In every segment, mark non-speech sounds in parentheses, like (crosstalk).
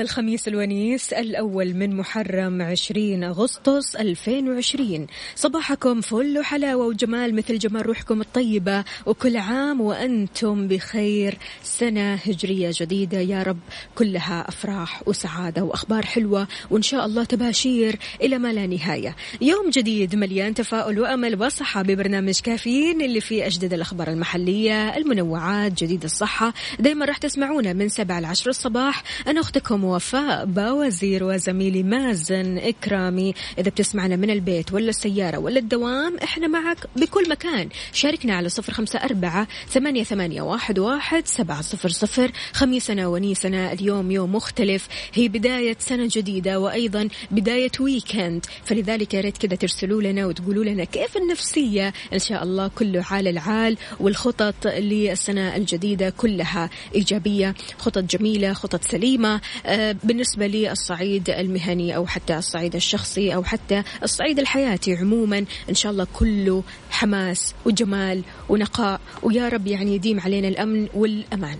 الخميس الونيس الأول من محرم 20 أغسطس 2020 صباحكم فل وحلاوة وجمال مثل جمال روحكم الطيبة وكل عام وأنتم بخير. سنة هجرية جديدة يا رب كلها أفراح وسعادة وأخبار حلوة وإن شاء الله تباشير إلى ما لا نهاية. يوم جديد مليان تفاؤل وأمل وصحة ببرنامج كافيين اللي فيه أجدد الأخبار المحلية المنوعات جديد الصحة. دايما راح تسمعونا من 7 ل 10 الصباح. أنا أختكم وفاء باوزير وزميلي مازن إكرامي. إذا بتسمعنا من البيت ولا السيارة ولا الدوام إحنا معك بكل مكان. شاركنا على صفر خمسة أربعة ثمانية, ثمانية واحد, واحد سبعة صفر صفر. خميسنا ونيسنا اليوم يوم مختلف. هي بداية سنة جديدة وأيضا بداية ويكند فلذلك يا ريت كذا ترسلوا لنا وتقولوا لنا كيف النفسية. إن شاء الله كله عال العال والخطط للسنة الجديدة كلها إيجابية. خطط جميلة خطط سليمة. آه، بالنسبة للصعيد المهني أو حتى الصعيد الشخصي أو حتى الصعيد الحياتي عموما إن شاء الله كله حماس وجمال ونقاء. ويا رب يعني يديم علينا الأمن والأمان.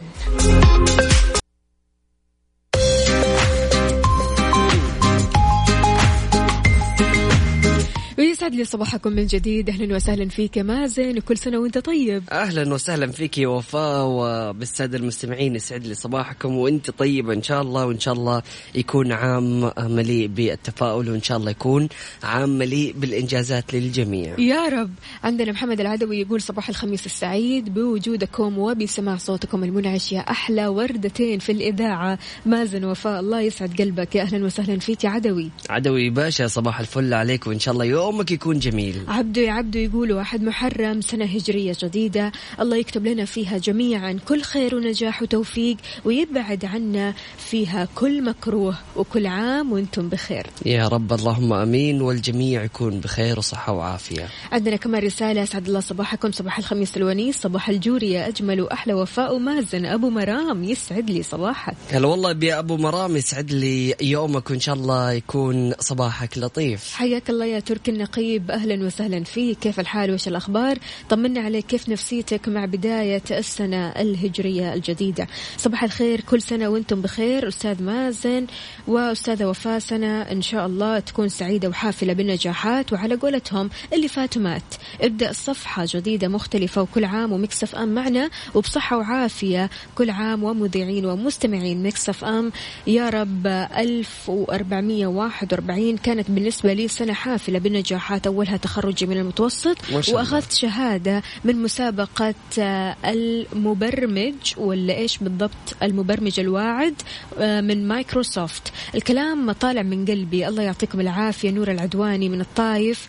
ويسعد لي صباحكم من جديد. أهلا وسهلا فيك مازن وكل سنة وأنت طيب. أهلا وسهلا فيك يا وفاء وبالسادة المستمعين يسعد لي صباحكم وأنت طيبه إن شاء الله وإن شاء الله يكون عام مليء بالتفاؤل وإن شاء الله يكون عام مليء بالإنجازات للجميع. يا رب. عندنا محمد العدوي يقول صباح الخميس السعيد. بوجودكم وبسماع صوتكم المنعش يا أحلى وردتين في الإذاعة. مازن وفاء الله يسعد قلبك. يا أهلا وسهلا فيك يا عدوي. عدوي باشا صباح الفل عليك وإن شاء الله يومك يكون جميل. عبدو يا عبدو يقول واحد محرم سنة هجرية جديدة. الله يكتب لنا فيها جميعا. كل خير ونجاح وتوفيق. ويبعد عنا فيها كل مكروه وكل عام وأنتم بخير. يا رب اللهم آمين. والجميع يكون بخير وصحة وعافية. عندنا كمان رسالة. أسعد الله صباحكم. صباح الخميس الونيس. صباح الجورية. أجمل وأحلى وفاء ومازن. أبو مرام يسعد لي صباحك. هلا والله يا أبو مرام يسعد لي يومك. وإن شاء الله يكون صباحك لطيف. حياك الله يا تركي النقيب. أهلا وسهلا فيك. كيف الحال؟ وش الأخبار؟ طمنا عليك كيف نفسيتك مع بداية السنة الهجرية الجديدة؟ صباح الخير كل سنة وأنتم بخير أستاذ مازن وأستاذة وفاء. سنة إن شاء الله تكون سعيدة وحافلة بالنجاحات وعلى قولتهم اللي فات مات ابدأ صفحة جديدة مختلفة وكل عام وميكس أف أم معنا وبصحة وعافية كل عام ومذيعين ومستمعين ميكس أف أم. يا رب 1441 كانت بالنسبة لي سنة حافلة بالنجاحات. أولها تخرجي من المتوسط وأخذت شهادة من مسابقة آه، المبرمج ولا إيش بالضبط؟ المبرمج الواعد آه، من مايكروسوفت. الكلام طالع من قلبي. الله يعطيكم العافية نور العدواني من الطايف.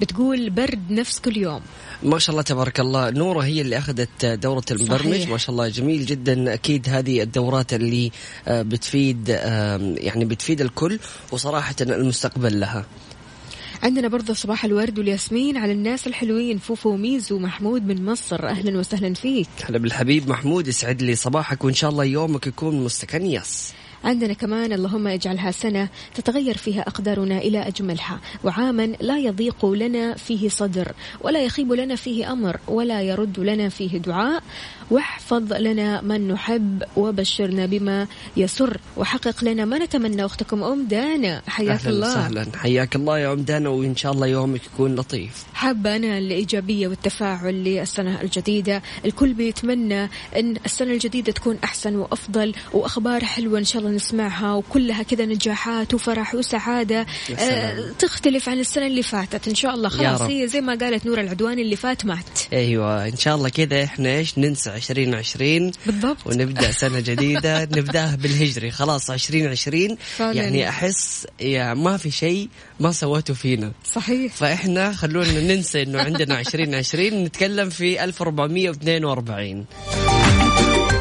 بتقول برد نفس كل يوم. ما شاء الله تبارك الله. نورة هي اللي أخذت دورة المبرمج. صحيح. ما شاء الله. جميل جدا. أكيد هذه الدورات اللي آه، بتفيد يعني بتفيد الكل وصراحة المستقبل لها. عندنا برضه صباح الورد والياسمين على الناس الحلوين فوفو وميزو محمود من مصر أهلا وسهلا فيك. هلا بالحبيب محمود يسعد لي صباحك وإن شاء الله يومك يكون مستكنيس. عندنا كمان اللهم اجعلها سنة تتغير فيها أقدارنا إلى أجملها وعاما لا يضيق لنا فيه صدر ولا يخيب لنا فيه أمر ولا يرد لنا فيه دعاء. واحفظ لنا من نحب وبشرنا بما يسر وحقق لنا ما نتمنى. أختكم أم دانا. حياك أهلا الله. سهلا حياك الله يا أم دانا وإن شاء الله يومك يكون لطيف. حابة أنا الإيجابية والتفاعل للسنة الجديدة. الكل بيتمنى أن السنة الجديدة تكون أحسن وأفضل وأخبار حلوة إن شاء الله نسمعها وكلها كذا نجاحات وفرح وسعادة. آه. تختلف عن السنة اللي فاتت. إن شاء الله خلاص. هي زي ما قالت نور العدواني اللي فات مات. أيوه إن شاء الله كذا إحنا إيش ننسى 2020 بالضبط. ونبدأ سنة جديدة. (laughs) نبداها بالهجري. خلاص 2020 فعلاً. يعني أحس يعني ما في شيء ما سويته فينا. صحيح. فإحنا خلونا ننسى إنه عندنا 2020 نتكلم في 1442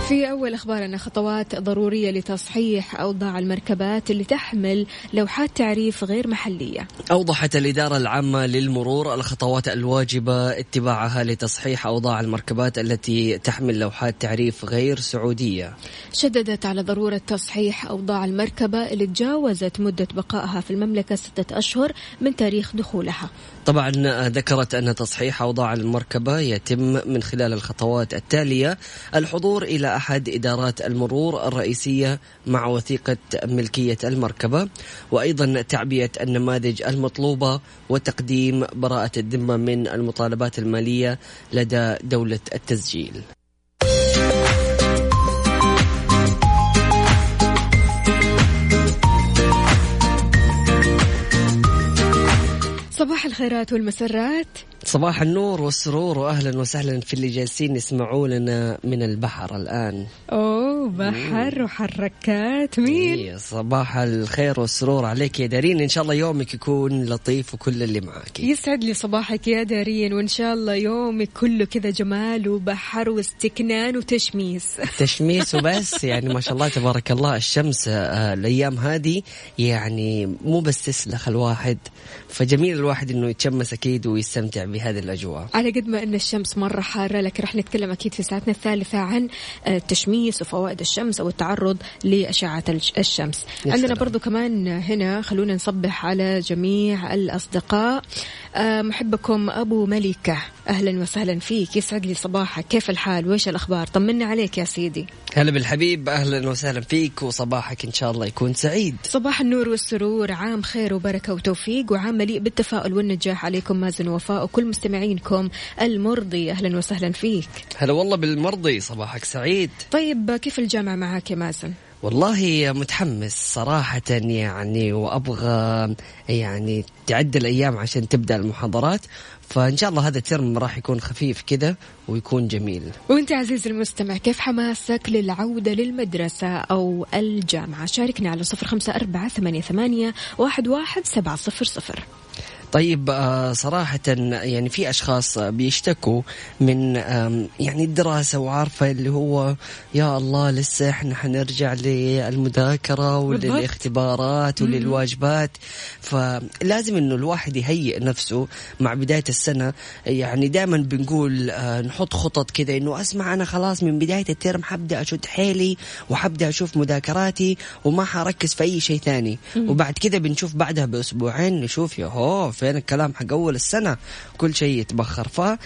في أول أخبارنا خطوات ضرورية لتصحيح أوضاع المركبات اللي تحمل لوحات تعريف غير محلية. أوضحت الإدارة العامة للمرور الخطوات الواجبة اتباعها لتصحيح أوضاع المركبات التي تحمل لوحات تعريف غير سعودية. شددت على ضرورة تصحيح أوضاع المركبة اللي تجاوزت مدة بقائها في المملكة ستة أشهر من تاريخ دخولها. طبعا ذكرت أن تصحيح أوضاع المركبة يتم من خلال الخطوات التالية. الحضور إلى أحد إدارات المرور الرئيسية مع وثيقة ملكية المركبة وأيضا تعبئة النماذج المطلوبة وتقديم براءة الذمة من المطالبات المالية لدى دولة التسجيل. الخيرات والمسرات. صباح النور والسرور واهلا وسهلا في اللي جالسين يسمعوننا من البحر الآن. أوه بحر وحركات. مين؟ إيه، صباح الخير والسرور عليك يا دارين. إن شاء الله يومك يكون لطيف وكل اللي معك. يسعد لي صباحك يا دارين وإن شاء الله يومك كله كذا جمال وبحر واستكنان وتشميس. (laughs) تشميس وبس. يعني ما شاء الله تبارك الله الشمس آه، الأيام هذه يعني مو بس تسلخ الواحد فجميل الواحد إنه يتشمس أكيد ويستمتع بهذه الأجواء على قد ما أن الشمس مرة حارة لكن رح نتكلم أكيد في ساعتنا الثالثة عن آه، التشميس وفوائد الشمس أو التعرض لأشعة الش- الشمس. عندنا. برضو كمان هنا خلونا نصبح على جميع الأصدقاء محبكم أبو ملكه أهلا وسهلا فيك. يسعد لي صباحك. كيف الحال؟ وإيش الأخبار؟ طمنا عليك يا سيدي. هلا بالحبيب. أهلا وسهلا فيك. وصباحك إن شاء الله يكون سعيد. صباح النور والسرور. عام خير وبركة وتوفيق. وعام مليء بالتفاؤل والنجاح. عليكم مازن ووفاء وكل مستمعينكم المرضي. أهلا وسهلا فيك. هلا والله بالمرضي. صباحك سعيد. طيب كيف الجامعة معك يا مازن؟ والله متحمس صراحة يعني وأبغى يعني تعد الأيام عشان تبدأ المحاضرات. فإن شاء الله هذا الترم راح يكون خفيف كذا ويكون جميل. وأنت عزيزي المستمع كيف حماسك للعودة للمدرسة أو الجامعة؟ شاركنا على صفر خمسة أربعة ثمانية, واحد, واحد سبعة صفر صفر. طيب آه، صراحة يعني في أشخاص بيشتكوا من يعني الدراسة وعارفة اللي هو يا الله لسه إحنا حنرجع للمذاكرة وللاختبارات وللواجبات. فلازم إنه الواحد يهيئ نفسه مع بداية السنة. يعني دائما بنقول آه، نحط خطط كذا إنه أسمع أنا خلاص من بداية الترم حبدأ أشد حيلي وحبدأ أشوف مذاكراتي وما حركز في أي شيء ثاني. وبعد كذا بنشوف بعدها بأسبوعين نشوف يا هو فين الكلام حق أول السنة كل شيء يتبخر. صحيح.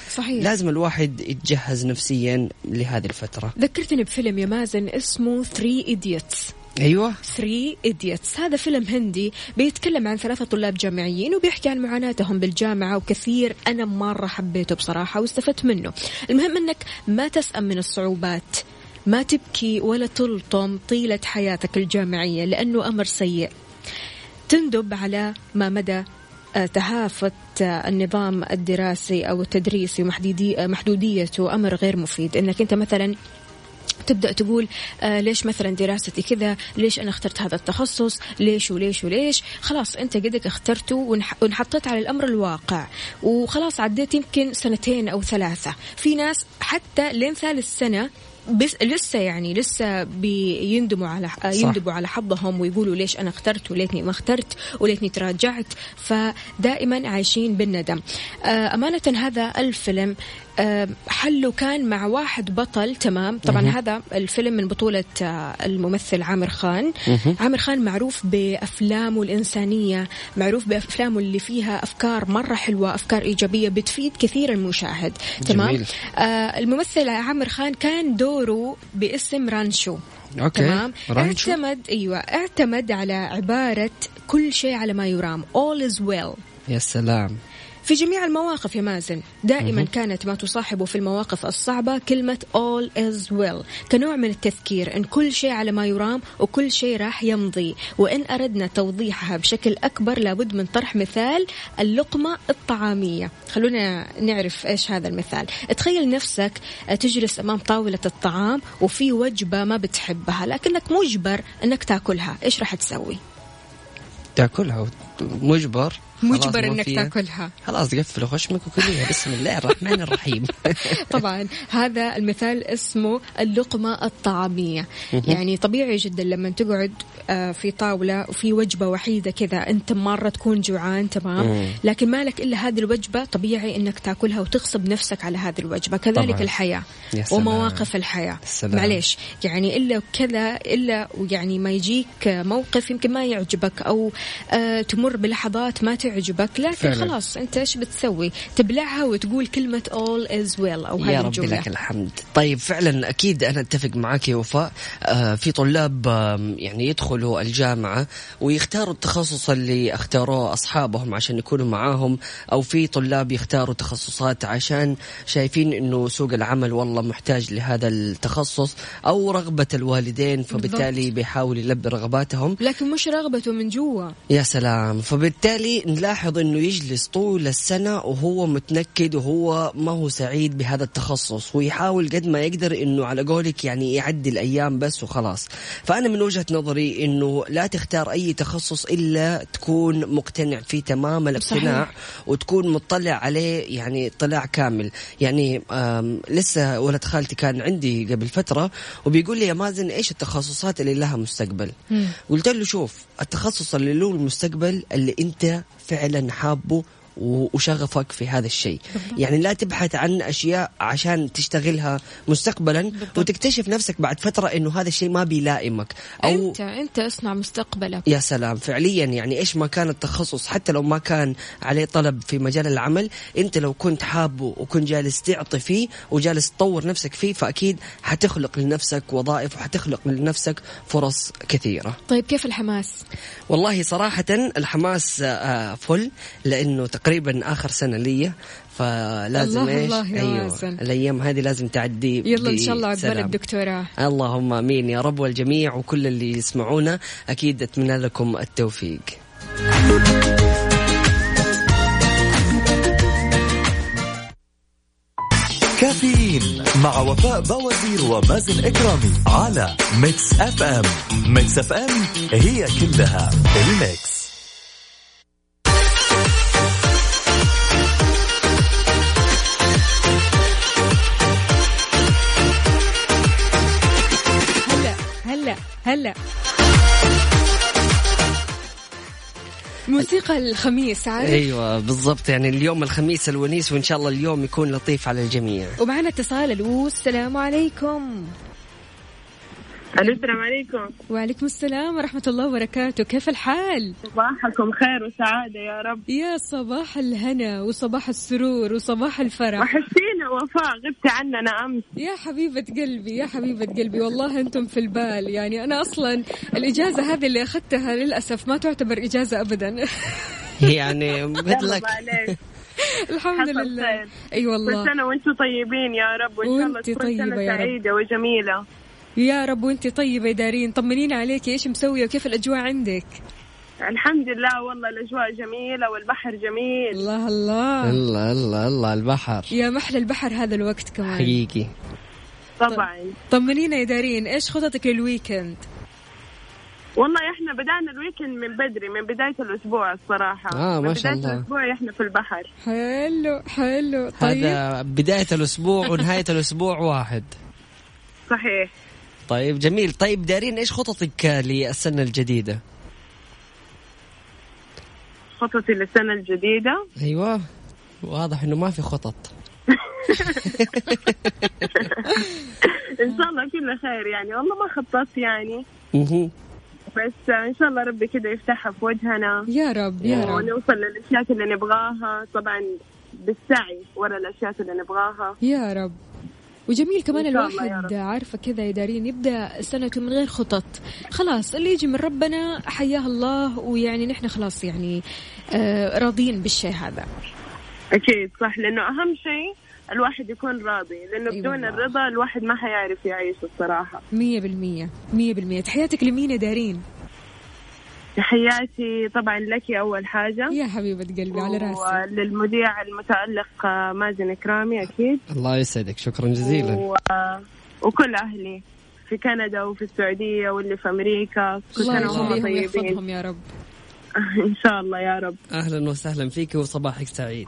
فلازم الواحد يتجهز نفسيا لهذه الفترة. ذكرتني بفيلم يا مازن اسمه 3 Idiots أيوه. 3 Idiots هذا فيلم هندي بيتكلم عن ثلاثة طلاب جامعيين وبيحكي عن معاناتهم بالجامعة وكثير أنا مرة حبيته بصراحة واستفدت منه. المهم أنك ما تسأم من الصعوبات. ما تبكي ولا تلطم طيلة حياتك الجامعية لأنه أمر سيء. تندب على ما مدى تهافت النظام الدراسي أو التدريسي ومحدودي- آه، محدوديته أمر غير مفيد. أنك أنت مثلا تبدأ تقول آه ليش مثلا دراستي كذا؟ ليش أنا اخترت هذا التخصص؟ ليش وليش وليش؟ خلاص أنت قدك اخترته وانحطيت على الأمر الواقع. وخلاص عديت يمكن سنتين أو ثلاثة. في ناس حتى لين ثالث سنة بس لسه يعني لسه بيندموا على يندبوا على حظهم ويقولوا ليش أنا اخترت وليتني ما اخترت وليتني تراجعت. فدائما عايشين بالندم. آه، أمانة هذا الفيلم حله كان مع واحد بطل تمام؟ طبعا هذا الفيلم من بطولة آه، الممثل عامر خان. عامر خان معروف بأفلامه الإنسانية معروف بأفلامه اللي فيها أفكار مرة حلوة أفكار إيجابية بتفيد كثير المشاهد تمام؟ جميل. آه الممثل عامر خان كان دوره باسم رانشو okay. تمام؟ رانشو. اعتمد أيوه اعتمد على عبارة كل شيء على ما يرام all is well. يا سلام. في جميع المواقف يا مازن. دائما كانت ما تصاحبه في المواقف الصعبة كلمة all is well. كنوع من التذكير أن كل شيء على ما يرام وكل شيء راح يمضي. وإن أردنا توضيحها بشكل أكبر لابد من طرح مثال اللقمة الطعامية. خلونا نعرف إيش هذا المثال. تخيل نفسك تجلس أمام طاولة الطعام وفي وجبة ما بتحبها لكنك مجبر أنك تأكلها. إيش راح تسوي؟ تأكلها. مجبر؟ مجبر إنك. تاكلها. خلاص قفل خشمك وكليها بسم الله الرحمن الرحيم. (laughs) طبعا. هذا المثال اسمه اللقمة الطعامية. يعني طبيعي جدا لما تقعد آه، في طاولة وفي وجبة وحيدة كذا أنت مرة تكون جوعان تمام؟ لكن مالك إلا هذه الوجبة طبيعي إنك تاكلها وتغصب نفسك على هذه الوجبة. كذلك طبعا. الحياة ومواقف الحياة. السلام. معليش. يعني إلا كذا إلا يعني ما يجيك موقف يمكن ما يعجبك أو آه تمر بلحظات ما تعجبك تعجبك لكن فعلا. خلاص أنت إيش بتسوي؟ تبلعها وتقول كلمة all is well أو هذه الجملة يا رب لك الحمد. طيب فعلا أكيد أنا أتفق معك يا وفاء. آه في طلاب آه يعني يدخلوا الجامعة ويختاروا التخصص اللي اختاروه أصحابهم عشان يكونوا معاهم أو في طلاب يختاروا تخصصات عشان شايفين إنه سوق العمل والله محتاج لهذا التخصص أو رغبة الوالدين فبالتالي. بيحاول يلبي رغباتهم. لكن مش رغبته من جوا. يا سلام. فبالتالي نلاحظ إنه يجلس طول السنة وهو متنكد وهو ما هو سعيد بهذا التخصص ويحاول قد ما يقدر إنه على قولك يعني يعدي الأيام بس وخلاص. فأنا من وجهة نظري إنه لا تختار أي تخصص إلا تكون مقتنع فيه تمام الاقتناع وتكون مطلع عليه يعني اطلاع كامل. يعني لسه ولد خالتي كان عندي قبل فترة وبيقول لي يا مازن إيش التخصصات اللي لها مستقبل؟ قلت له شوف التخصص اللي له المستقبل اللي أنت فعلا حابه وشغفك في هذا الشيء. يعني لا تبحث عن أشياء عشان تشتغلها مستقبلا بالضبط. وتكتشف نفسك بعد فترة أنه هذا الشيء ما بيلائمك. أو أنت أنت اصنع مستقبلك. يا سلام. فعليا يعني إيش ما كان التخصص حتى لو ما كان عليه طلب في مجال العمل أنت لو كنت حابه وكنت جالس تعطي فيه وجالس تطور نفسك فيه فأكيد حتخلق لنفسك وظائف وحتخلق لنفسك فرص كثيرة. طيب كيف الحماس؟ والله صراحة الحماس آه، فل لأنه تقريبا آخر سنة لي فلازم الله إيش؟ الله أيوه الأيام هذه لازم تعدي يلا إن شاء الله عقبال الدكتوراه. اللهم آمين يا رب والجميع وكل اللي يسمعونا أكيد أتمنى لكم التوفيق. كافيين مع وفاء بوازير ومازن إكرامي على Mix FM. Mix FM هي كلها ال mix. هلا. موسيقى الخميس عارف؟ أيوه بالضبط. يعني اليوم الخميس الونيس وإن شاء الله اليوم يكون لطيف على الجميع. ومعنا اتصال ألو السلام عليكم. السلام عليكم. وعليكم السلام ورحمة الله وبركاته. كيف الحال؟ صباحكم خير وسعادة يا رب. يا صباح الهنا وصباح السرور وصباح الفرح. وحشينا وفاء غبتي عننا أمس. يا حبيبة قلبي يا حبيبة قلبي والله أنتم في البال. يعني أنا أصلا الإجازة هذه اللي أخذتها للأسف ما تعتبر إجازة أبدا. (laughs) يعني مثلك. الحمد لله. أي أيوة والله. كل سنة وأنتم طيبين يا رب وإن شاء الله تكون سنة سعيدة وجميلة. يا رب وانت طيبة دارين طمنينا عليك إيش مسوية وكيف الأجواء عندك؟ الحمد لله والله الأجواء جميلة والبحر جميل. الله الله. الله الله الله البحر. يا محلى البحر هذا الوقت كمان. حقيقي. طبعا. طمنينا يا دارين إيش خططك لل weekend والله إحنا بدأنا الويكند من بدري من بداية الأسبوع الصراحة. آه ما شاء الله. بداية الأسبوع إحنا في البحر. حلو حلو. طيب. هذا بداية الأسبوع ونهاية الأسبوع واحد. صحيح. طيب جميل. طيب دارين إيش خططك للسنة الجديدة؟ خططي للسنة الجديدة؟ أيوه. واضح إنه ما في خطط. (laughs) إن شاء الله كله خير يعني. والله ما خططت يعني. بس إن شاء الله ربي كذا يفتحها في وجهنا. يا رب يا رب. ونوصل للأشياء اللي نبغاها طبعا بالسعي ورا الأشياء اللي نبغاها. يا رب. وجميل كمان الواحد عارفة كذا يدارين يبدأ سنته من غير خطط. خلاص اللي يجي من ربنا حياه الله ويعني نحن خلاص يعني آه راضيين بالشيء هذا. أكيد صح لأنه أهم شيء الواحد يكون راضي. لأنه أيوة. بدون الرضا الواحد ما حيعرف يعيش الصراحة. مية بالمية مية بالمية. تحياتك لمين يا دارين؟ تحياتي طبعا لك أول حاجة. يا حبيبة قلبي على راسي وللمذيع المتألق آه، مازن كرامي أكيد. الله يسعدك شكرا جزيلا. و... وكل أهلي في كندا وفي السعودية واللي في أمريكا. كل سنة وهم طيبين. يا رب. (laughs) إن شاء الله يا رب. أهلا وسهلا فيك وصباحك سعيد.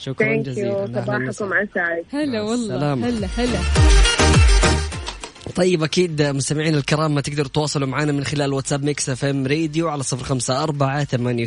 شكرا جزيلا. أهلاً صباحكم وسهلاً. أسعد هلا والله. هلا هلا. طيب أكيد مستمعينا الكرام ما تقدروا تواصلوا معنا من خلال واتساب Mix FM Radio على صفر خمسة أربعة ثمانية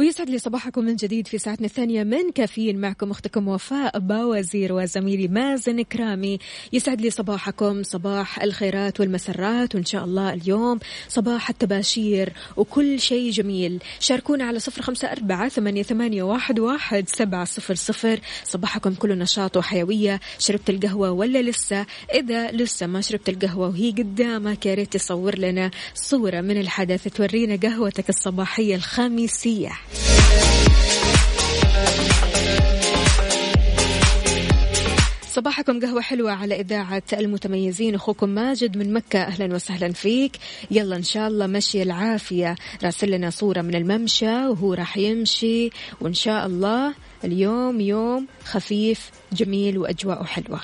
ويسعد لي صباحكم من جديد في ساعتنا الثانية من كافيين معكم أختكم وفاء باوزير وزميلي مازن كرامي. يسعد لي صباحكم صباح الخيرات والمسرات وإن شاء الله اليوم صباح التباشير وكل شيء جميل. شاركونا على صفر خمسة أربعة ثمانية, واحد سبعة صفر صفر. صباحكم كله نشاط وحيوية. شربت القهوة ولا لسه؟ إذا لسه ما شربت القهوة وهي قدامك يا ريت تصور لنا صورة من الحدث تورينا قهوتك الصباحية الخميسية. صباحكم قهوة حلوة على إذاعة المتميزين أخوكم ماجد من مكة أهلا وسهلا فيك. يلا إن شاء الله مشي العافية. راسل لنا صورة من الممشى وهو راح يمشي. وإن شاء الله اليوم يوم خفيف جميل وأجواءه حلوة.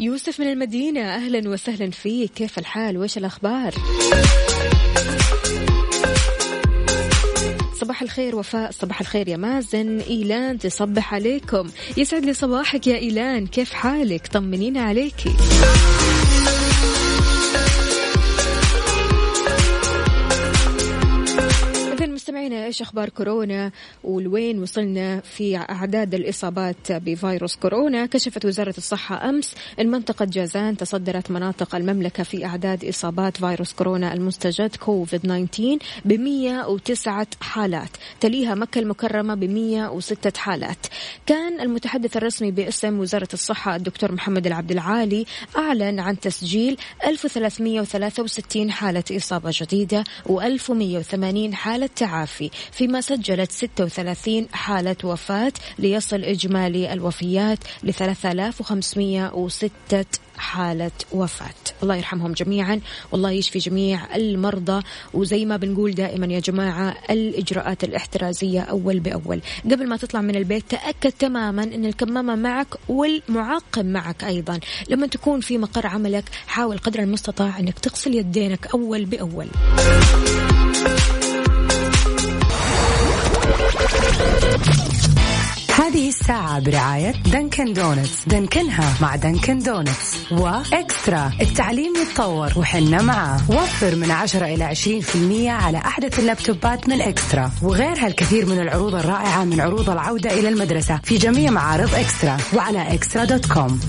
يوسف من المدينة أهلا وسهلا فيك. كيف الحال؟ وإيش الأخبار؟ صباح الخير وفاء صباح الخير يا مازن. إيلان تصبح عليكم. يسعد لي صباحك يا إيلان. كيف حالك؟ طمنينا عليكي مستمعينا إيش أخبار كورونا؟ ولوين وصلنا في أعداد الإصابات بفيروس كورونا؟ كشفت وزارة الصحة أمس أن منطقة جازان تصدرت مناطق المملكة في أعداد إصابات فيروس كورونا المستجد كوفيد 19 ب 109 حالات. تليها مكة المكرمة ب 106 حالات. كان المتحدث الرسمي باسم وزارة الصحة الدكتور محمد العبد العالي أعلن عن تسجيل 1363 حالة إصابة جديدة و1180 حالة تعافي فيما سجلت 36 حالة وفاة ليصل إجمالي الوفيات ل 3506 حالة وفاة. الله يرحمهم جميعا والله يشفي جميع المرضى. وزي ما بنقول دائما يا جماعة الإجراءات الاحترازية أول بأول. قبل ما تطلع من البيت تأكد تماما أن الكمامة معك والمعقم معك أيضا. لما تكون في مقر عملك حاول قدر المستطاع أنك تغسل يدينك أول بأول. هذه الساعة برعاية Dunkin' Donuts. دنكنها مع Dunkin' Donuts. و eXtra. التعليم يتطور وحنا معاه. وفر من 10 إلى 20% على أحدث اللابتوبات من eXtra. وغيرها الكثير من العروض الرائعة من عروض العودة إلى المدرسة في جميع معارض إكسترا. وعلى إكسترا دوت كوم.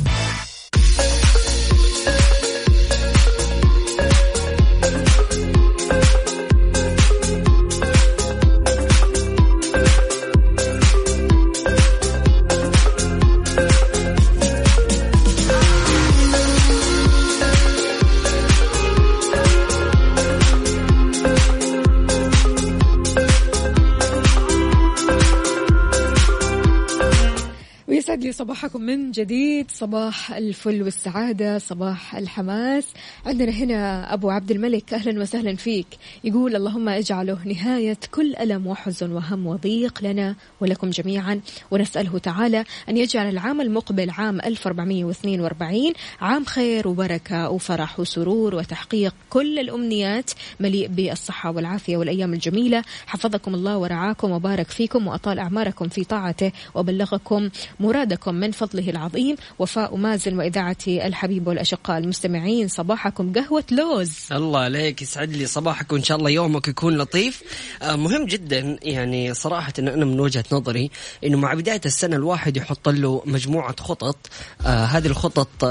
صباحكم من جديد. صباح الفل والسعادة صباح الحماس. عندنا هنا أبو عبد الملك. أهلا وسهلا فيك. يقول اللهم اجعله نهاية كل ألم وحزن وهم وضيق لنا ولكم جميعا. ونسأله تعالى أن يجعل العام المقبل عام 1442 عام خير وبركة وفرح وسرور وتحقيق كل الأمنيات. مليء بالصحة والعافية والأيام الجميلة. حفظكم الله ورعاكم وبارك فيكم وأطال أعماركم في طاعته وبلغكم مرادكم. من فضله العظيم. وفاء مازن وإذاعتي الحبيب والأشقاء المستمعين صباحكم قهوة لوز. الله عليك يسعد لي صباحك وإن شاء الله يومك يكون لطيف. آه مهم جدا يعني صراحة إن أنا من وجهة نظري إنه مع بداية السنة الواحد يحط له مجموعة خطط. آه هذه الخطط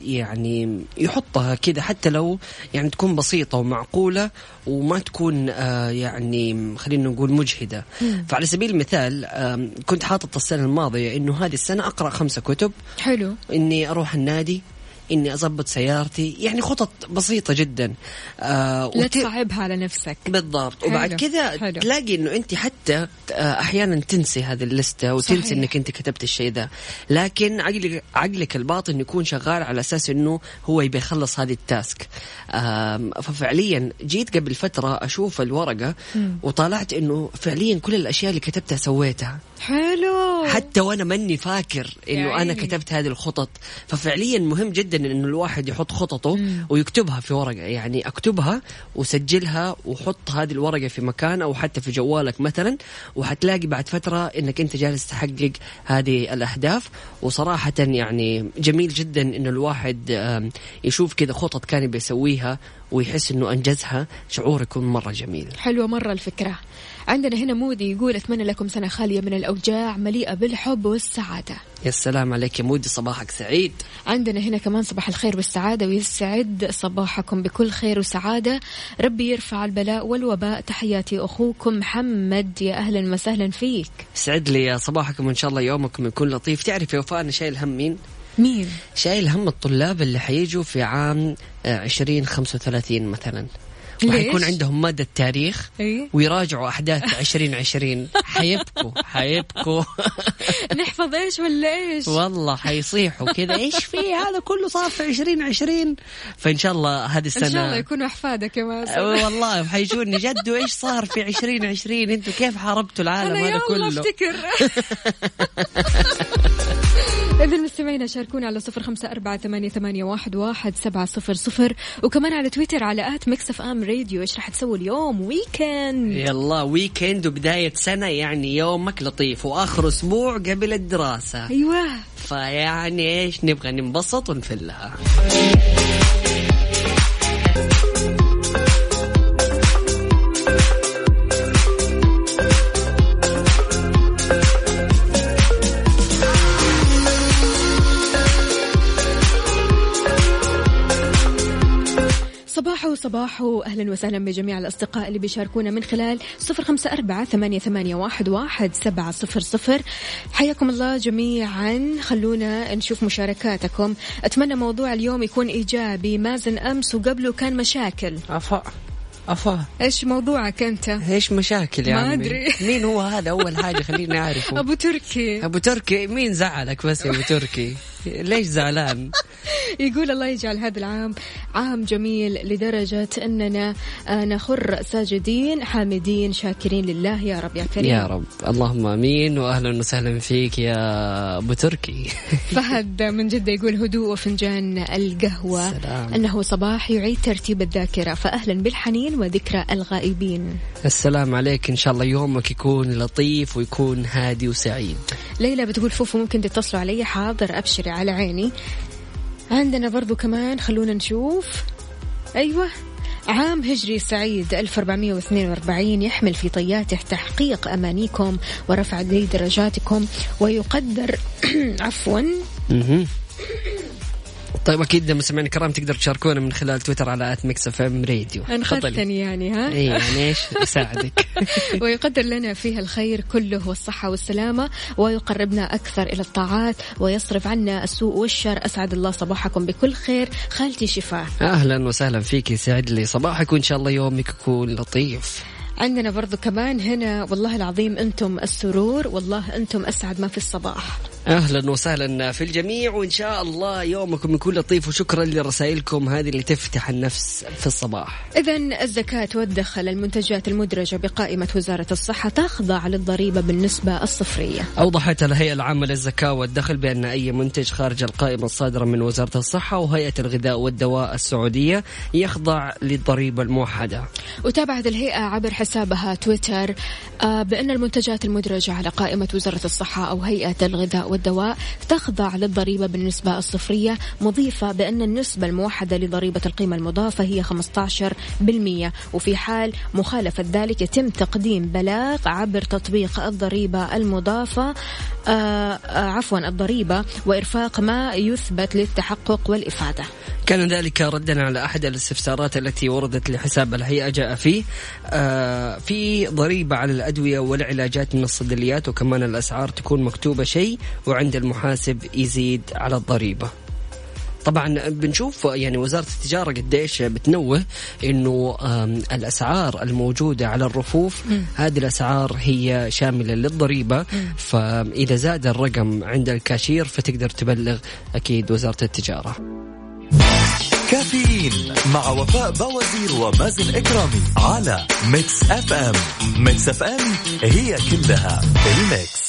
يعني يحطها كذا حتى لو يعني تكون بسيطة ومعقولة وما تكون آه يعني خلينا نقول مجهدة. فعلى سبيل المثال كنت حاطط السنة الماضية إنه هذه السنة أقرأ خمسة كتب. حلو. إني أروح النادي إني اضبط سيارتي. يعني خطط بسيطة جدا. آه لا وت... تصعبها على نفسك. بالضبط. حلو. وبعد كذا تلاقي إنه أنت حتى آه، أحيانا تنسي هذه اللستة وتنسي صحيح. إنك أنت كتبت الشيء ذا لكن عقلك عقلك الباطن يكون شغال على أساس إنه هو يبي يخلص هذه ال task. آه ففعليا جيت قبل فترة أشوف الورقة م. وطالعت إنه فعليا كل الأشياء اللي كتبتها سويتها. حلو. حتى وأنا ماني فاكر إنه أنا كتبت هذه الخطط. ففعليا مهم جدا إنه الواحد يحط خططه مم. ويكتبها في ورقة. يعني أكتبها وسجلها وحط هذه الورقة في مكان أو حتى في جوالك مثلا وحتلاقي بعد فترة إنك أنت جالس تحقق هذه الأهداف. وصراحه يعني جميل جدا انه الواحد يشوف كذا خطط كان بيسويها ويحس إنه أنجزها. شعور يكون مرة جميل. حلوة مرة الفكرة. عندنا هنا مودي يقول أتمنى لكم سنة خالية من الأوجاع مليئة بالحب والسعادة. يا سلام عليك يا مودي صباحك سعيد. عندنا هنا كمان صباح الخير والسعادة ويسعد صباحكم بكل خير وسعادة. ربي يرفع البلاء والوباء. تحياتي أخوكم محمد يا أهلا وسهلا فيك. سعد لي يا صباحكم وإن شاء الله يومكم يكون لطيف. تعرف يا وفاء أنا شايل هم مين؟ مين؟ شايل هم الطلاب اللي حيجوا في عام 2035 مثلا. وحيكون عندهم مادة تاريخ إيه؟ ويراجعوا أحداث 2020 حيبكوا حيبكوا. (laughs) نحفظ إيش ولا إيش؟ والله حيصيحوا كذا. إيش في؟ هذا كله صار في 2020 فإن شاء الله هذه السنة إن شاء الله يكونوا أحفادك يا مازن والله حيجوني جد وإيش صار في 2020 أنتم كيف حاربتوا العالم هذا كله؟ أنا أفتكر. (laughs) إذا مستمعينا شاركونا على صفر خمسة أربعة ثمانية, ثمانية واحد, واحد سبعة صفر صفر. وكمان على تويتر على at Mix FM Radio. إيش راح تسوي اليوم؟ weekend يلا weekend وبداية سنة يعني يومك لطيف. وآخر أسبوع قبل الدراسة. أيوة. فيعني إيش نبغى ننبسط ونفلها. صباحو أهلا وسهلا بجميع الأصدقاء اللي بيشاركونا من خلال صفر خمسة أربعة ثمانية, ثمانية واحد, واحد سبعة صفر صفر. حياكم الله جميعا. خلونا نشوف مشاركاتكم. أتمنى موضوع اليوم يكون إيجابي. مازن أمس وقبله كان مشاكل. أفا أفا. إيش موضوعك أنت؟ إيش مشاكل يا ما أدري. مين هو هذا أول حاجة خليني أعرفه؟ (laughs) أبو تركي. أبو تركي؟ مين زعلك بس يا أبو تركي؟ ليش زعلان؟ (laughs) يقول الله يجعل هذا العام عام جميل لدرجة أننا آه، نخر ساجدين حامدين شاكرين لله يا رب يا كريم. يا رب. اللهم آمين واهلا وسهلا فيك يا أبو تركي. (laughs) فهد من جدة يقول هدوء وفنجان القهوة. سلام. أنه صباح يعيد ترتيب الذاكرة فاهلا بالحنين وذكرى الغائبين. السلام عليك. إن شاء الله يومك يكون لطيف ويكون هادي وسعيد. ليلى بتقول فوفو ممكن تتصلوا علي حاضر ابشري على عيني. عندنا برضو كمان خلونا نشوف. أيوة عام هجري سعيد 1442 يحمل في طياته تحقيق أمانيكم ورفع درجاتكم ويقدر (clears throat) عفوا. طيب أكيد مستمعينا الكرام تقدر تشاركونا من خلال تويتر على at Mix FM Radio. انخذتني يعني ها؟ اي يعني إيش يساعدك؟ (laughs) ويقدر لنا فيها الخير كله والصحة والسلامة ويقربنا أكثر إلى الطاعات ويصرف عنا السوء والشر. أسعد الله صباحكم بكل خير. خالتي شفاء. أهلا وسهلا فيك يسعد لي صباحك وإن شاء الله يومك يكون لطيف. عندنا برضو كمان هنا والله العظيم أنتم السرور والله أنتم أسعد ما في الصباح. أهلا وسهلا في الجميع وإن شاء الله يومكم يكون لطيف وشكرا لرسائلكم هذه اللي تفتح النفس في الصباح. إذا الزكاة والدخل المنتجات المدرجة بقائمة وزارة الصحة تخضع للضريبة بالنسبة الصفرية. أوضحت الهيئة العامة للزكاة والدخل بأن أي منتج خارج القائمة الصادرة من وزارة الصحة وهيئة الغذاء والدواء السعودية يخضع للضريبة الموحدة. وتابعت الهيئة عبر حسابها تويتر آه، بأن المنتجات المدرجة على قائمة وزارة الصحة أو هيئة الغذاء والدواء تخضع للضريبة بالنسبة الصفرية مضيفة بأن النسبة الموحدة لضريبة القيمة المضافة هي 15% وفي حال مخالفة ذلك يتم تقديم بلاغ عبر تطبيق الضريبة المضافة عفوا الضريبة وإرفاق ما يثبت للتحقق والإفادة كان ذلك ردا على أحد الاستفسارات التي وردت لحساب الهيئة جاء فيه آه في ضريبة على الأدوية والعلاجات من الصيدليات وكمان الأسعار تكون مكتوبة شيء وعند المحاسب يزيد على الضريبة. طبعا بنشوف يعني وزارة التجارة قديش بتنوه إنه الأسعار الموجودة على الرفوف هذه الأسعار هي شاملة للضريبة. فإذا زاد الرقم عند الكاشير فتقدر تبلغ أكيد وزارة التجارة. كافيين مع وفاء بوازير ومازن إكرامي على Mix FM. Mix FM هي كلها ال mix.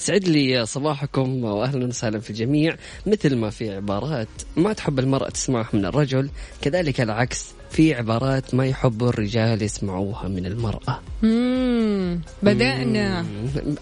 سعد لي صباحكم واهلا وسهلا في الجميع. مثل ما في عبارات ما تحب المرأة تسمعها من الرجل كذلك العكس في عبارات ما يحب الرجال يسمعوها من المرأة. مم. بدأنا.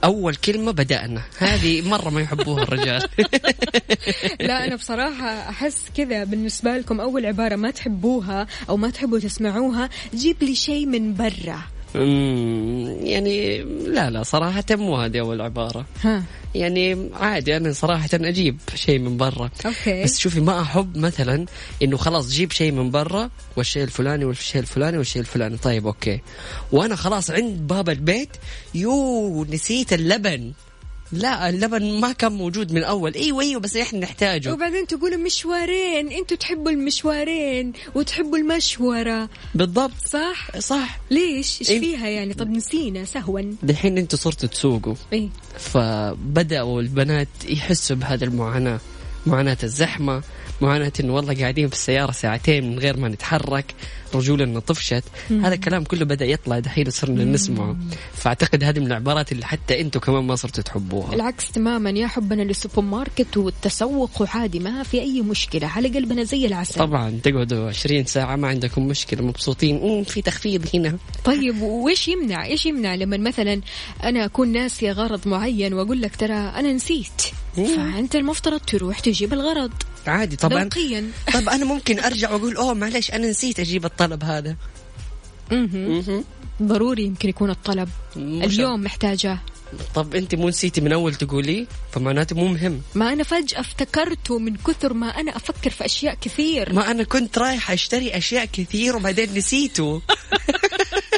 أول كلمة بدأنا. هذه مرة ما يحبوها الرجال. (laughs) لا أنا بصراحة أحس كذا بالنسبة لكم أول عبارة ما تحبوها أو ما تحبوا تسمعوها جيب لي شيء من برا. يعني لا لا صراحة مو هذه أول عبارة. ها. يعني عادي أنا صراحة أجيب شيء من برا. okay. بس شوفي ما أحب مثلا إنه خلاص جيب شيء من برا والشيء الفلاني والشيء الفلاني والشيء الفلاني. طيب okay. وأنا خلاص عند باب البيت يو نسيت اللبن. لا اللبن ما كان موجود من الأول. إيوه إيوه بس إحنا نحتاجه. وبعدين تقولوا مشوارين أنتوا تحبوا المشوارين وتحبوا المشورة. بالضبط. صح؟ صح. ليش؟ إيش إيه. فيها يعني؟ طب نسينا سهوا. دحين أنتوا صرتوا تسوقوا. إيه. فبدأوا البنات يحسوا بهذه المعاناة معاناة الزحمة. معاناة انه والله قاعدين في السيارة ساعتين من غير ما نتحرك رجولنا طفشت. هذا الكلام كله بدأ يطلع دحين وصرنا نسمعه. فأعتقد هذه من العبارات اللي حتى أنتم كمان ما صرتوا تحبوها. العكس تماما يا حبنا للسوبر ماركت والتسوق وعادي ما في أي مشكلة على قلبنا زي العسل. طبعا تقعدوا 20 ساعة ما عندكم مشكلة مبسوطين. مم في تخفيض هنا. طيب وإيش يمنع؟ إيش يمنع لما مثلا أنا أكون ناسيه غرض معين وأقول لك ترى أنا نسيت؟ فأنت المفترض تروح تجيب الغرض. عادي طبعا ذوقيا. طب أنا ممكن أرجع وأقول أوه معلش أنا نسيت أجيب الطلب هذا. ضروري يمكن يكون الطلب. اليوم محتاجة. طب أنت مو نسيتي من أول تقولي؟ فمعناته مو مهم. ما أنا فجأة افتكرته من كثر ما أنا أفكر في أشياء كثير. ما أنا كنت رايح أشتري أشياء كثير وبعدين نسيته. (laughs)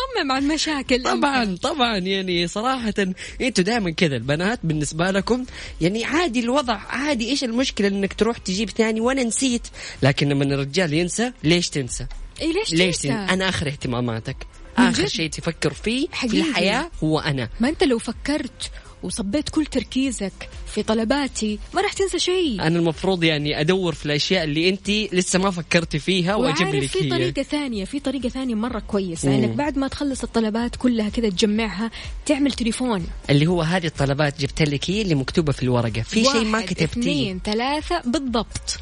مصمم على المشاكل طبعا طبعا يعني صراحة إنتوا دائما كذا البنات بالنسبة لكم يعني عادي الوضع عادي إيش المشكلة إنك تروح تجيب ثاني وأنا نسيت لكن لما الرجال ينسى ليش تنسى؟ إيه ليش ليش تنسى؟ أنا آخر اهتماماتك آخر؟ شيء تفكر فيه في حقيقي. الحياة هو أنا ما أنت لو فكرت وصبيت كل تركيزك في طلباتي ما راح تنسى شيء. أنا المفروض يعني أدور في الأشياء اللي أنت لسه ما فكرتي فيها وأجيب لك في هي. طريقة ثانية في طريقة ثانية مرة كويسة. مم. إنك بعد ما تخلص الطلبات كلها كذا تجمعها تعمل تليفون. اللي هو هذه الطلبات جبت لك هي اللي مكتوبة في الورقة. في شيء ما كتبتيه؟ اثنين ثلاثة بالضبط بالضبط.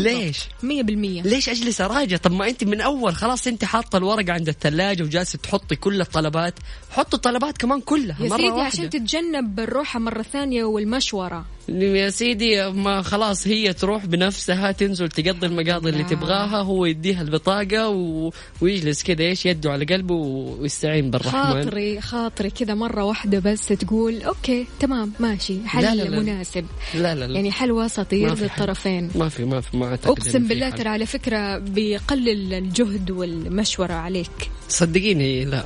ليش؟ مية بالمية. ليش أجلس أراجع؟ طب ما أنت من أول خلاص أنت حاطة الورقة عند الثلاجة وجالسة تحطي كل الطلبات. حطوا الطلبات كمان كلها يا مرة سيدي واحدة. عشان تتجنب الروحة مرة ثانية والمشورة. يا سيدي ما خلاص هي تروح بنفسها تنزل تقضي المقاضي اللي لا. تبغاها هو يديها البطاقة و... ويجلس كذا إيش يده على قلبه ويستعين بالرحمن خاطري خاطري كذا مرة واحدة بس تقول أوكي تمام ماشي حل لا، لا، لا. مناسب لا لا لا يعني حل وسطي يرضي. الطرفين ما في ما في ما أعتقد أقسم بالله. ترى على فكرة بيقلل الجهد والمشورة عليك صدقيني لا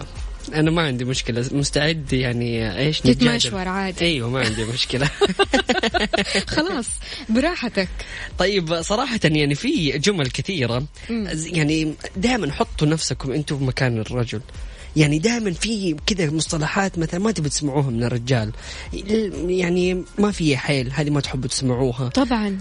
أنا ما عندي مشكلة. مستعد يعني إيش. تتمشور عادي. أيوه ما عندي مشكلة. (laughs) خلاص براحتك. طيب صراحة يعني في جمل كثيرة. يعني دائما حطوا نفسكم أنتم مكان الرجل. يعني دائما في كذا مصطلحات مثلا ما تبي تسمعوها من الرجال. يعني ما في حيل هذه ما تحبوا تسمعوها. طبعا.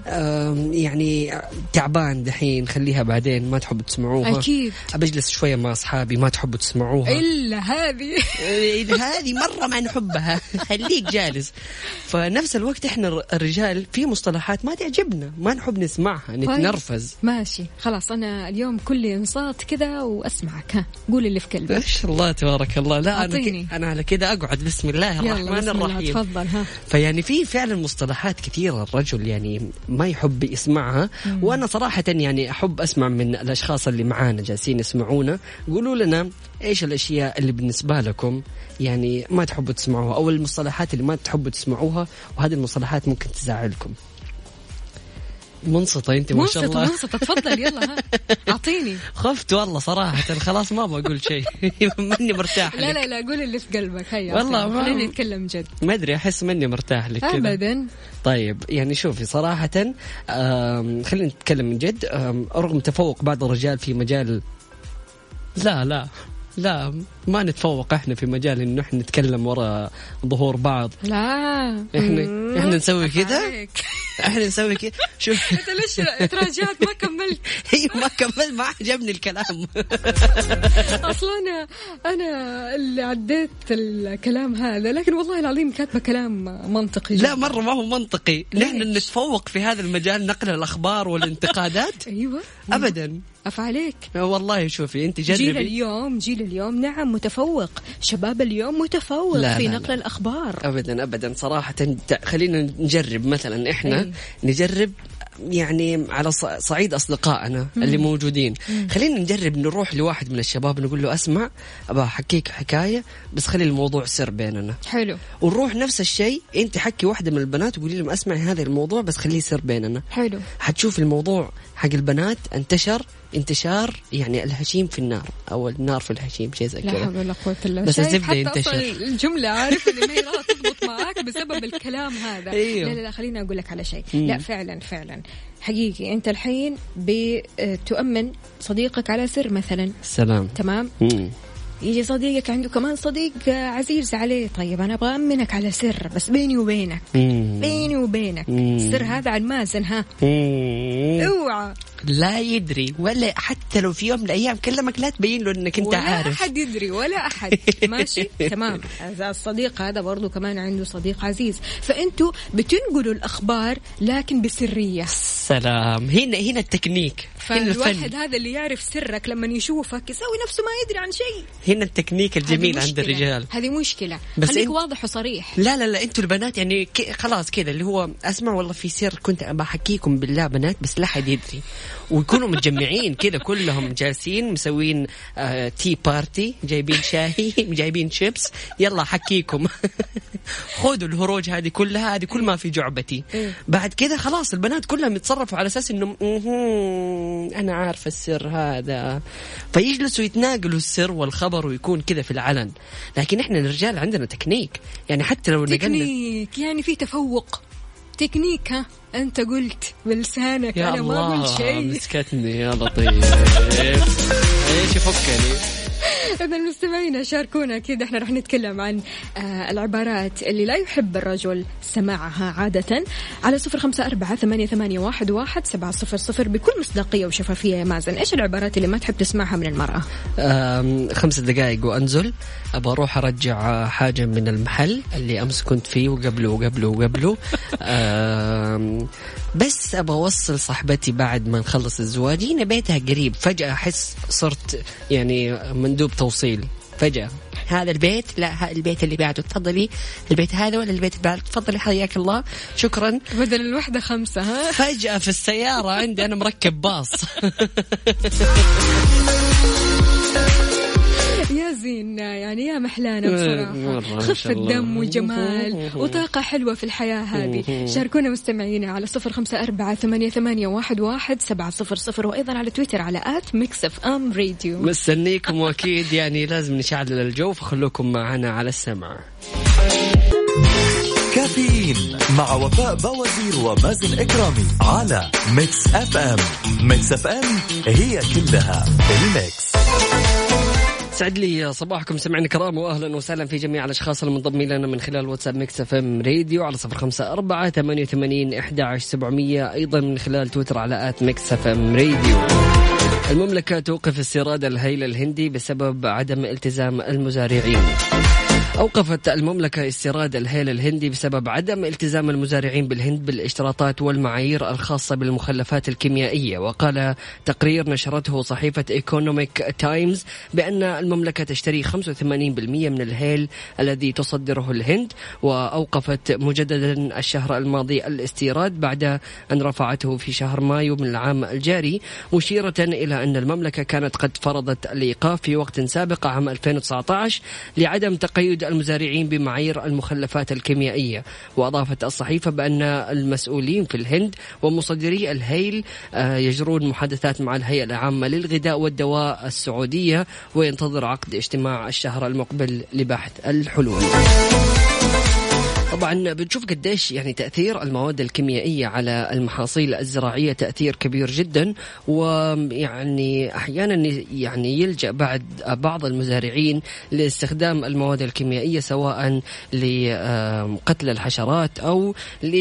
يعني تعبان دحين خليها بعدين ما تحبوا تسمعوها. أكيد. بجلس شوية مع أصحابي ما تحبوا تسمعوها. إلا هذه. إيه، هذه مرة ما نحبها خليك جالس. فنفس الوقت إحنا الرجال في مصطلحات ما تعجبنا ما نحب نسمعها نتنرفز. ماشي. خلاص أنا اليوم كلي انصات كذا وأسمعك. ها قول اللي في شاء الله تبارك الله. لا أنا أعطيني. ك... أنا على كذا أقعد. بسم الله الرحمن بسم الله الرحيم. تفضل ها. فيعني في فعلا مصطلحات كثيرة الرجل يعني ما يحب يسمعها. وأنا صراحة يعني أحب أسمع من الأشخاص اللي معانا جالسين يسمعونا. قولوا لنا إيش الأشياء اللي بالنسبة لكم يعني ما تحبوا تسمعوها أو المصطلحات اللي ما تحبوا تسمعوها وهذه المصطلحات ممكن تزعلكم. منصتة أنت ما شاء الله. منصتة. تفضل يلا ها. (laughs) أعطيني. خفت والله صراحة خلاص ما بقول شيء. (laughs) مني مرتاح لا لك. لا لا قول اللي في قلبك. هيا والله أعطيني. ما- خلينا نتكلم جد. ما أدري أحس مني مرتاح لك ابدا. طيب يعني شوفي صراحة خلينا نتكلم من جد. رغم تفوق بعض الرجال في مجال لا لا. لا ما نتفوق إحنا في مجال انه إحنا نتكلم ورا ظهور بعض. لا. إحنا مم. إحنا نسوي كذا. إحنا نسوي كذا. شوف. (laughs) انت ليش تراجعت ما كملت. (laughs) هي ما كمل ما عجبني الكلام. (laughs) أصلا أنا أنا اللي عديت الكلام هذا لكن والله العظيم كاتبة كلام منطقي لا جداً. مرة ما هو منطقي. نحن؟ نتفوق في هذا المجال نقل الأخبار والانتقادات. أيوه. ابدا. افعليك والله شوفي أنت جيل جربي اليوم جيل اليوم نعم متفوق. شباب اليوم متفوق لا، في لا، نقل لا. الأخبار. ابدا ابدا. صراحة تع- خلينا نجرب مثلا إحنا أي. نجرب يعني على صعيد أصدقائنا اللي موجودين. خلينا نجرب نروح لواحد من الشباب نقول له أسمع أبغى احكيك حكاية بس خلي الموضوع سر بيننا. حلو. ونروح نفس الشيء أنت حكي واحدة من البنات وقولي لهم أسمعي هذا الموضوع بس خليه سر بيننا. حلو. حتشوف الموضوع حق البنات انتشر انتشار يعني الهشيم في النار أو النار في الهشيم شيء زي لا كذا حول ولا قوة إلا بس حتى ينتشر. أصلا الجملة عارف اللي ما هي تضبط معاك بسبب الكلام هذا أيوه. لا لا لا خليني أقول لك على شيء. لا فعلا فعلا حقيقي أنت الحين بتؤمن صديقك على سر مثلا سلام تمام مم. يجي صديقك عنده كمان صديق عزيز عليه. طيب أنا أبغى أمنك على سر بس بيني وبينك مم. بيني وبينك. مم. السر هذا عن مازن ها. أوعى. لا يدري ولا حتى لو في يوم من الأيام كلمك لا تبين له إنك أنت ولا عارف. أحد يدري ولا أحد. (laughs) ماشي؟ تمام. هذا الصديق هذا برضو كمان عنده صديق عزيز. فأنتوا بتنقلوا الأخبار لكن بسرية. سلام هنا هنا التكنيك. فالواحد هذا اللي يعرف سرك لما يشوفك يسوي نفسه ما يدري عن شيء. هنا التكنيك الجميل عند. الرجال. هذه مشكلة. بس خليك أنت- واضح وصريح. لا لا لا إنتوا البنات يعني ك- خلاص كذا اللي هو أسمع والله في سر كنت بحكيكم بالله بنات بس لا حد يدري. ويكونوا متجمعين كذا كلهم جالسين مسوين آه tea party جايبين شاي (laughs) جايبين شيبس يلا حكيكم. (laughs) خذوا الهروج هذه كلها هذه كل ما في جعبتي. إيه. بعد كذا خلاص البنات كلهم يتصرفوا على أساس انه "مهم، أنا عارفة السر هذا. فيجلسوا يتناقلوا السر والخبر ويكون كذا في العلن. لكن إحنا الرجال عندنا تكنيك. يعني حتى لو نقلنا تكنيك. يعني في تفوق. تكنيك ها؟ أنت قلت بلسانك. يا أنا ما أقول شيء. مسكتني يا لطيف. (laughs) إيش يفكني؟ (laughs) إذا المستمعين شاركونا كذا إحنا راح نتكلم عن آه العبارات اللي لا يحب الرجل سماعها عادة على صفر خمسة أربعة ثمانية, ثمانية واحد, واحد سبعة صفر صفر بكل مصداقية وشفافية يا مازن. إيش العبارات اللي ما تحب تسمعها من المرأة؟ خمس دقائق وأنزل. أبغى أروح أرجع حاجة من المحل اللي أمس كنت فيه وقبله وقبله وقبله. (laughs) بس أبغى أوصل صاحبتي بعد ما نخلص الزواج. هنا بيتها قريب. فجأة أحس صرت يعني مندوب توصيل فجأة. هذا البيت؟ لا البيت اللي بعده. تفضلي. البيت هذا ولا البيت اللي بعده؟ تفضلي حياك الله. شكرا. بدل الوحدة خمسة ها؟ فجأة في السيارة عندي أنا مركب باص. (laughs) يا زين يعني يا محلانا بصراحة. خفة دم وجمال وطاقة حلوة في الحياة هذه. شاركونا مستمعينا على صفر خمسة أربعة ثمانية, ثمانية واحد, واحد سبعة صفر صفر وأيضا على تويتر على at Mix FM Radio. مستنيكم وأكيد يعني لازم نشعل الجو فخلوكم معنا على السمع. كافيين مع وفاء بوازير ومازن إكرامي على Mix FM. Mix FM هي كلها ال mix. يسعد لي صباحكم سمعنا الكرام واهلا وسهلا في جميع الأشخاص المنضمين لنا من خلال واتساب Mix FM Radio على صفر خمسة أربعة ثمانية وثمانين إحدى عشر سبعمية أيضا من خلال تويتر على at Mix FM Radio. المملكة توقف استيراد الهيل الهندي بسبب عدم التزام المزارعين. أوقفت المملكة استيراد الهيل الهندي بسبب عدم التزام المزارعين بالهند بالاشتراطات والمعايير الخاصة بالمخلفات الكيميائية. وقال تقرير نشرته صحيفة ايكونوميك تايمز بأن المملكة تشتري 85% من الهيل الذي تصدره الهند وأوقفت مجددا الشهر الماضي الاستيراد بعد أن رفعته في شهر مايو من العام الجاري مشيرة إلى أن المملكة كانت قد فرضت الإيقاف في وقت سابق عام 2019 لعدم تقيد المزارعين بمعايير المخلفات الكيميائية. وأضافت الصحيفة بأن المسؤولين في الهند ومصدري الهيل آه، يجرون محادثات مع الهيئة العامة للغذاء والدواء السعودية وينتظر عقد اجتماع الشهر المقبل لبحث الحلول. طبعا بنشوف قديش يعني تأثير المواد الكيميائية على المحاصيل الزراعية تأثير كبير جدا ويعني أحيانا يعني يلجأ بعد بعض المزارعين لاستخدام المواد الكيميائية سواء لقتل الحشرات أو ل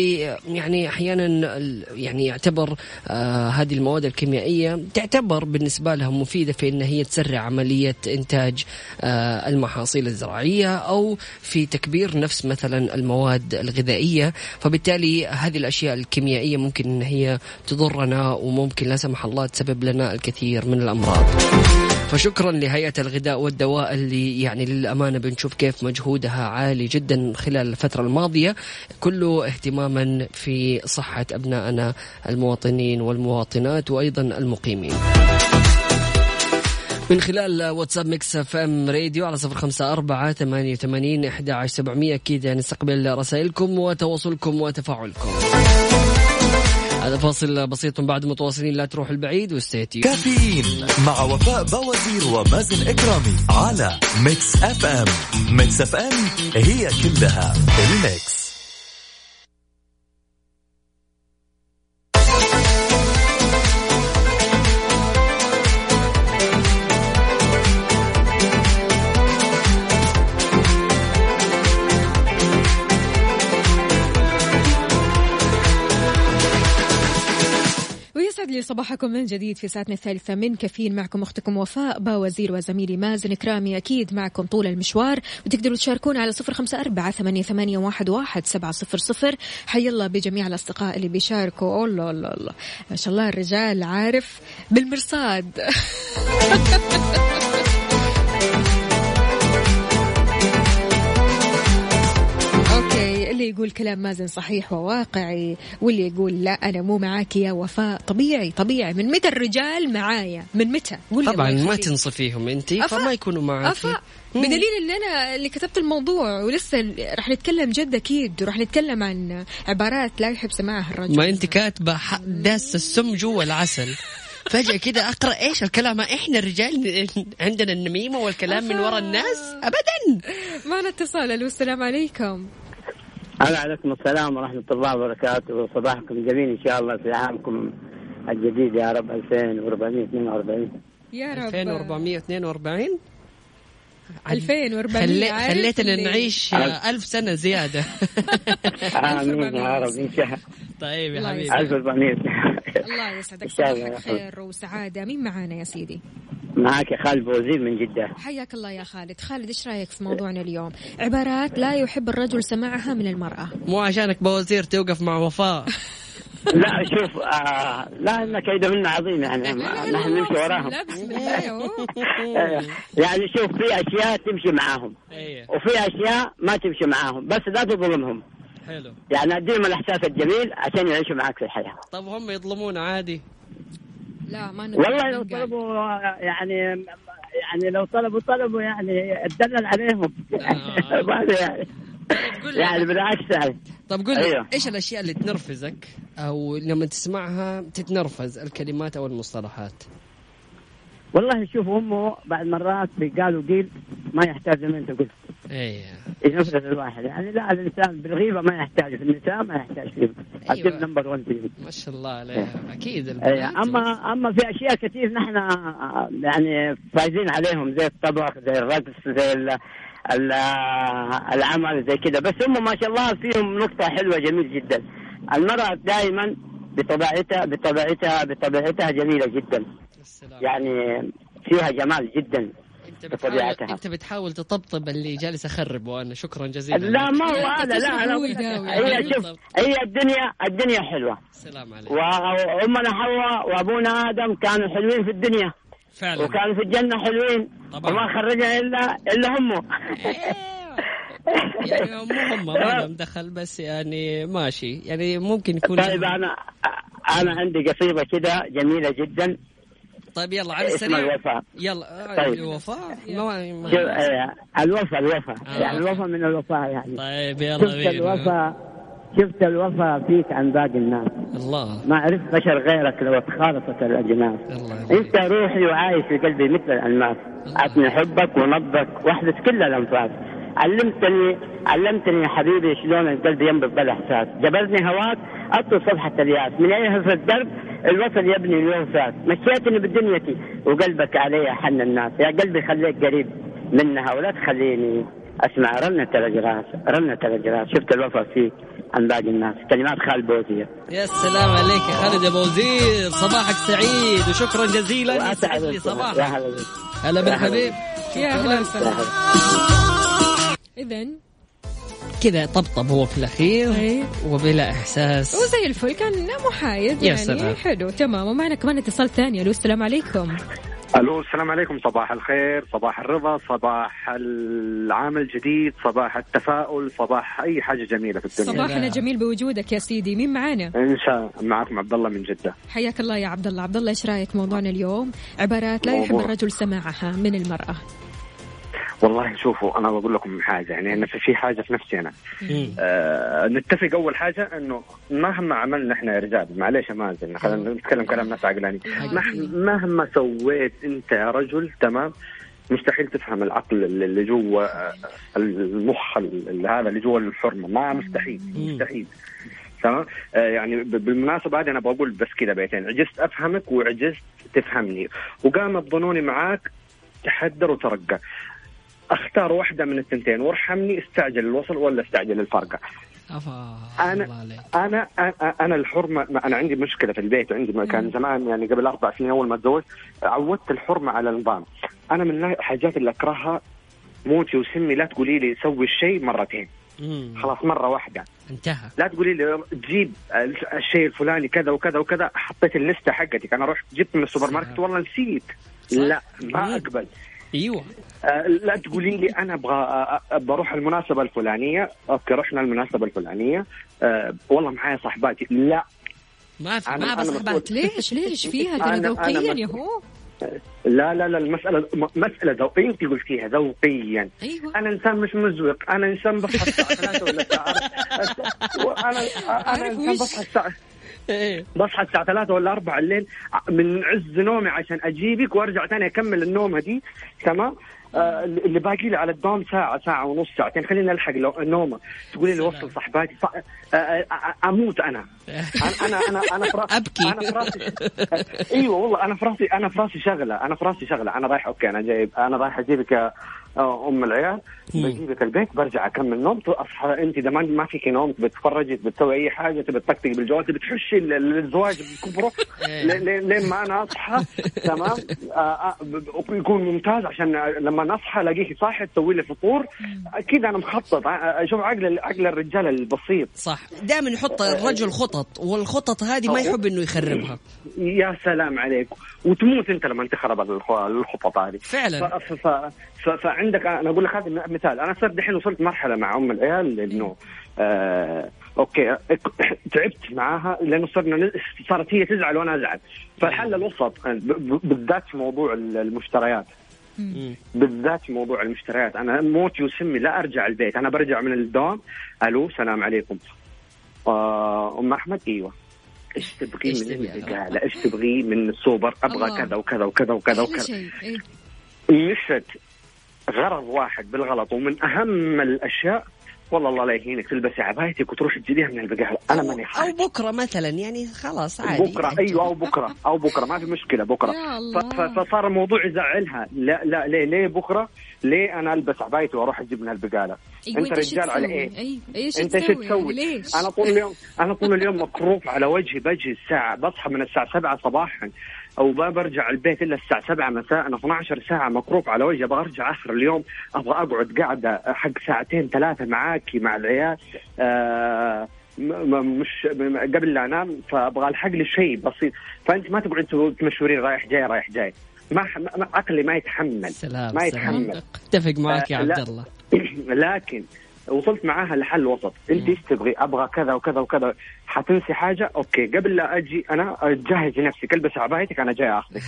يعني أحيانا يعني يعتبر آه، هذه المواد الكيميائية تعتبر بالنسبة لهم مفيدة في إن هي تسرع عملية إنتاج آه، المحاصيل الزراعية أو في تكبير نفس مثلا المواد المواد الغذائية فبالتالي هذه الأشياء الكيميائية ممكن أن هي تضرنا وممكن لا سمح الله تسبب لنا الكثير من الأمراض. فشكرا لهيئة الغذاء والدواء اللي يعني للأمانة بنشوف كيف مجهودها عالي جدا خلال الفترة الماضية. كله اهتماما في صحة أبنائنا المواطنين والمواطنات وأيضا المقيمين. من خلال واتساب Mix FM Radio على صفر خمسة أربعة ثمانية وثمانين إحدى عشر سبعمية أكيد نستقبل رسائلكم وتواصلكم وتفاعلكم. هذا فاصل بسيط بعد متواصلين لا تروحوا بعيد واستيتي كافيين مع وفاء بوازير ومازن إكرامي على Mix FM. Mix FM هي كلها ال mix. يسعد لي صباحكم من جديد في ساعتنا الثالثة من كافيين معكم أختكم وفاء با وزير وزميلي مازن إكرامي أكيد معكم طول المشوار وتقدروا تشاركونا على صفر خمسة أربعة ثمانية, ثمانية واحد, واحد سبعة صفر صفر. حي الله بجميع الأصدقاء اللي بيشاركوا. الله الله الله ما شاء الله الرجال عارف بالمرصاد. (laughs) يقول كلام مازن صحيح وواقعي واللي يقول لا أنا مو معاك يا وفاء. طبيعي طبيعي. من متى الرجال معايا؟ من متى؟ طبعا ما تنصفيهم انت فما يكونوا معاك بدليل إن أنا اللي كتبت الموضوع ولسه راح نتكلم جد أكيد وراح نتكلم عن عبارات لا يحب سماعها الرجل. ما أنت كاتبة داس السم جوا العسل. فجأة كده أقرأ إيش؟ الكلام إحنا الرجال عندنا النميمة والكلام من وراء الناس؟ أبدا. معنا اتصال ألو السلام عليكم. هلا عليكم السلام ورحمة الله وبركاته. صباحكم جميل إن شاء الله في عامكم الجديد يا رب. 2442 يا رب. 2442 2400 خليتنا نعيش ألف. سنة زيادة. (laughs) آمين يا رب. إن شاء الله. طيب يا حبيبي. 1400 (laughs) الله يسعدك صباحك خير وسعادة. مين معانا يا سيدي؟ معك يا خالد بوزير من جدة. حياك الله يا خالد. خالد إيش رأيك في موضوعنا اليوم؟ عبارات لا يحب الرجل سماعها من المرأة. مو عشانك بوزير توقف مع وفاء. (laughs) لا شوف آه لا ان كيد منا عظيم يعني. نحن نمشي وراهم. (laughs) يعني شوف في أشياء تمشي معاهم. إيه. وفي أشياء ما تمشي معاهم. بس لا تظلمهم. حلو يعني أديهم الإحساس الجميل عشان يعيشوا معك في الحياة طب هم يظلمون عادي لا ما والله لو. طلبوا يعني يعني لو طلبوا طلبوا يعني اتدلل عليهم آه. (laughs) يعني لي. يعني بالعكس يعني طب قول لي أيوه. إيش الأشياء اللي تنرفزك أو لما تسمعها تتنرفز الكلمات أو المصطلحات والله شوف امه بعد مرات قالوا قيل ما يحتاج ما أنت قلت إيه. ينفذ الواحد يعني لا الإنسان بالغيبة ما يحتاج في النساء ما يحتاج فيه أيوة. الدب نمبر 1 فيه ما شاء الله عليها. أكيد أي، البنات أما أما في أشياء كثير نحن يعني فايزين عليهم زي الطبخ زي الرقص زي ال ال العمل زي كذا بس هم ما شاء الله فيهم نقطة حلوة جميل جدا. المرأة دائما بطبيعتها بطبيعتها بطبيعتها جميلة جدا. السلام. يعني فيها جمال جدا. انت بتحاول بطبيعتها. انت بتحاول تطبطب اللي جالس اخرب وأنا شكرا جزيلا لا ما هو هذا لا أنا. هي شوف هي الدنيا الدنيا حلوة. السلام عليكم. وأمنا حواء وأبونا آدم كانوا حلوين في الدنيا. فعلا. وكانوا في الجنة حلوين. طبعاً. وما خرجنا إلا إلا همه يعني مو هم ما (laughs) لهم دخل بس يعني ماشي. يعني ممكن يكون طيب أنا أنا عندي قصيدة كده جميلة جدا. طيب يلا على السريع. الوفاء يلا آه، طيب. الوفاء ما ما- شوف آه، الوفاء الوفاء آه. يعني الوفاء من الوفاء يعني. طيب يلا شفت بينا. الوفاء شفت الوفاء فيك عن باقي الناس. الله. ما عرفت بشر غيرك لو تخالطت الأجناس. الله انت روحي وعايش في قلبي مثل الألماس. عطني حبك ونبضك واحدث كل الأنفاس. علمتني علمتني يا حبيبي شلون القلب ينبض بالاحساس. جبرني هواك اطل صفحة الياس. من أي في الدرب الوصل يبني اليوم فات مشيتني بدنيتي. وقلبك علي حن الناس. يا قلبي خليك قريب منها ولا تخليني أسمع. رنة الاجراس رنة الاجراس شفت الوفا فيك عن باقي الناس. كلمات خال بوزير يا سلام عليك يا خالد يا بوزير صباحك سعيد وشكرا جزيلا. يسعد لي يا صباحك هلا بالحبيب. يا أهلا. يا وسهلا هلا. اذا كذا طبطب هو في الأخير أي. وبلا إحساس. وزي الفل كان محايد يا يعني. سلام. حلو تمام. ومعنا كمان اتصال ثاني. ألو السلام عليكم. ألو السلام عليكم. صباح الخير صباح الرضا صباح العام الجديد صباح التفاؤل صباح أي حاجة جميلة في الدنيا. صباحنا جميل بوجودك يا سيدي. مين معانا؟ إن شاء معكم عبد الله من جدة. حياك الله يا عبد الله. عبد الله إيش رأيك موضوعنا اليوم؟ عبارات لا يحب. الرجل سماعها من المرأة. والله شوفوا أنا بقول لكم حاجة يعني أنا في حاجة في نفسي أنا. آه نتفق أول حاجة إنه مهما عملنا إحنا يا رجال معليش يا مازن خلينا نتكلم كلام ناس عقلاني مهما سويت أنت يا رجل تمام؟ مستحيل تفهم العقل اللي جوا آه، المخ اللي هذا اللي جوا الحرمة. ما مستحيل. مستحيل. تمام؟ آه يعني بالمناسبة هذه أنا بقول بس كذا بيتين. عجزت أفهمك وعجزت تفهمني. وقامت ظنوني معاك تحدر وترقى. أختار واحدة من الثنتين وارحمني استعجل الوصل ولا استعجل الفرقة. أفا أنا أنا أنا الحرمة أنا عندي مشكلة في البيت عندي ما كان زمان يعني قبل أربع سنين أول ما تزوجت عودت الحرمة على النظام. أنا من الحاجات اللي أكرهها موتي وسمي لا تقولي لي سوي الشيء مرتين. خلاص مرة واحدة. انتهى. لا تقولي لي جيب الشيء الفلاني كذا وكذا وكذا حطيت اللستة حقتك. أنا رحت جبت من السوبر ماركت والله نسيت. لا. ما أقبل. إيوه. آه، لا تقولي لي أنا أبغى آه، آه، بروح المناسبة الفلانية. okay رحنا المناسبة الفلانية. آه، والله معايا صاحباتي. لا. ما في أنا- ما أنا بصحبات ليش؟ ليش فيها؟ (laughs) أنا- ترى أنا ذوقيا يا هو. لا لا لا المسألة م- مسألة ذوقية. أنت قلتيها ذوقيا. أيوه. أنا إنسان مش مزوق. أنا إنسان بصحى الساعة 3 ولا الساعة (laughs) وأنا أنا عارف إنسان وش؟ بصحى الساعة إيه. بصحى الساعة 3 ولا 4 الليل من عز نومي عشان أجيبك وأرجع تاني أكمل النومة دي تمام؟ آه اللي باقي لي على الدوام ساعة ساعة ونص ساعتين. خليني ألحق لو النومة تقولي لي. وصل صحباتي. صح... آه آه آه أموت أنا. أنا أنا أنا أنا في راسي أبكي. أنا في راسي إيوه والله أنا في راسي أنا في رأسي شغلة. أنا في رأسي شغلة. أنا رايح okay أنا جايب أنا رايح آه، أم العيال بجيبك البيت برجع أكمل نوم أصحى أنت ما ما فيك نوم بتتفرجي بتسوي أي حاجة تبي تطقطقي بالجوال تبي تحشي الزواج بكبره (laughs) لين ما أنا أصحى (laughs) تمام؟ يكون ممتاز عشان لما اصحى الاقيك صاحي تسوي لي فطور. أكيد أنا مخطط. أشوف عقل عقل الرجال البسيط. صح. دائما يحط الرجل خطط والخطط هذه ما يحب إنه يخربها. يا سلام عليك. وتموت أنت لما تخرب الخطط هذه. فعلا. ف... ف... فعندك أنا أقول لك هذا مثال. أنا صرت دحين وصلت مرحلة مع أم العيال إنه آه أوكي (coughs) تعبت معاها لأنه صرنا صارت هي تزعل وأنا أزعل. فالحل الوسط بالذات في موضوع المشتريات. بالذات موضوع المشتريات. أنا موت يسمي لا أرجع البيت. أنا برجع من الدوام ألو سلام عليكم. آه أم أحمد؟ إيوه. إيش تبغي من البقاله إيش تبغي من السوبر؟ أبغى كذا وكذا وكذا وكذا وكذا. نسيت غرض واحد بالغلط ومن أهم الأشياء والله الله لا يهينك تلبسي عبايتك وتروح تجيبيها من البقاله أنا ماني أو بكرة مثلا يعني خلاص عادي. بكرة أيوه أو بكرة أو بكرة ما في مشكلة بكرة. فصار الموضوع يزعلها. لا لا ليه ليه بكرة؟ ليه أنا ألبس عبايتي وأروح أجيب من البقالة؟ أيوة أنت رجال على إيه؟ أي... إيش أنت إيش تسوي؟ ليش؟ أنا طول اليوم أنا طول اليوم مكروف على وجهي بجي الساعة بصحى من الساعة 7 صباحا. أو ما برجع البيت إلا الساعة 7 مساء 12 ساعة مكروف على وجهي أبغى ارجع آخر اليوم أبغى أقعد قاعدة حق ساعتين ثلاثة معاكي مع العيال آه مش قبل لا أنام فأبغى ألحق لي شيء بسيط. فأنت ما تقعد تمشورين رايح جاي رايح جاي. ما عقلي ما يتحمل. سلام ما يتحمل. أتفق معك يا عبد الله. (clears throat) لكن وصلت معاها لحل وسط. انت إيش تبغي أبغى كذا وكذا وكذا. حتنسي حاجة؟ أوكي. قبل لا أجي أنا جهزي نفسك البس عبايتك أنا جاي آخذك.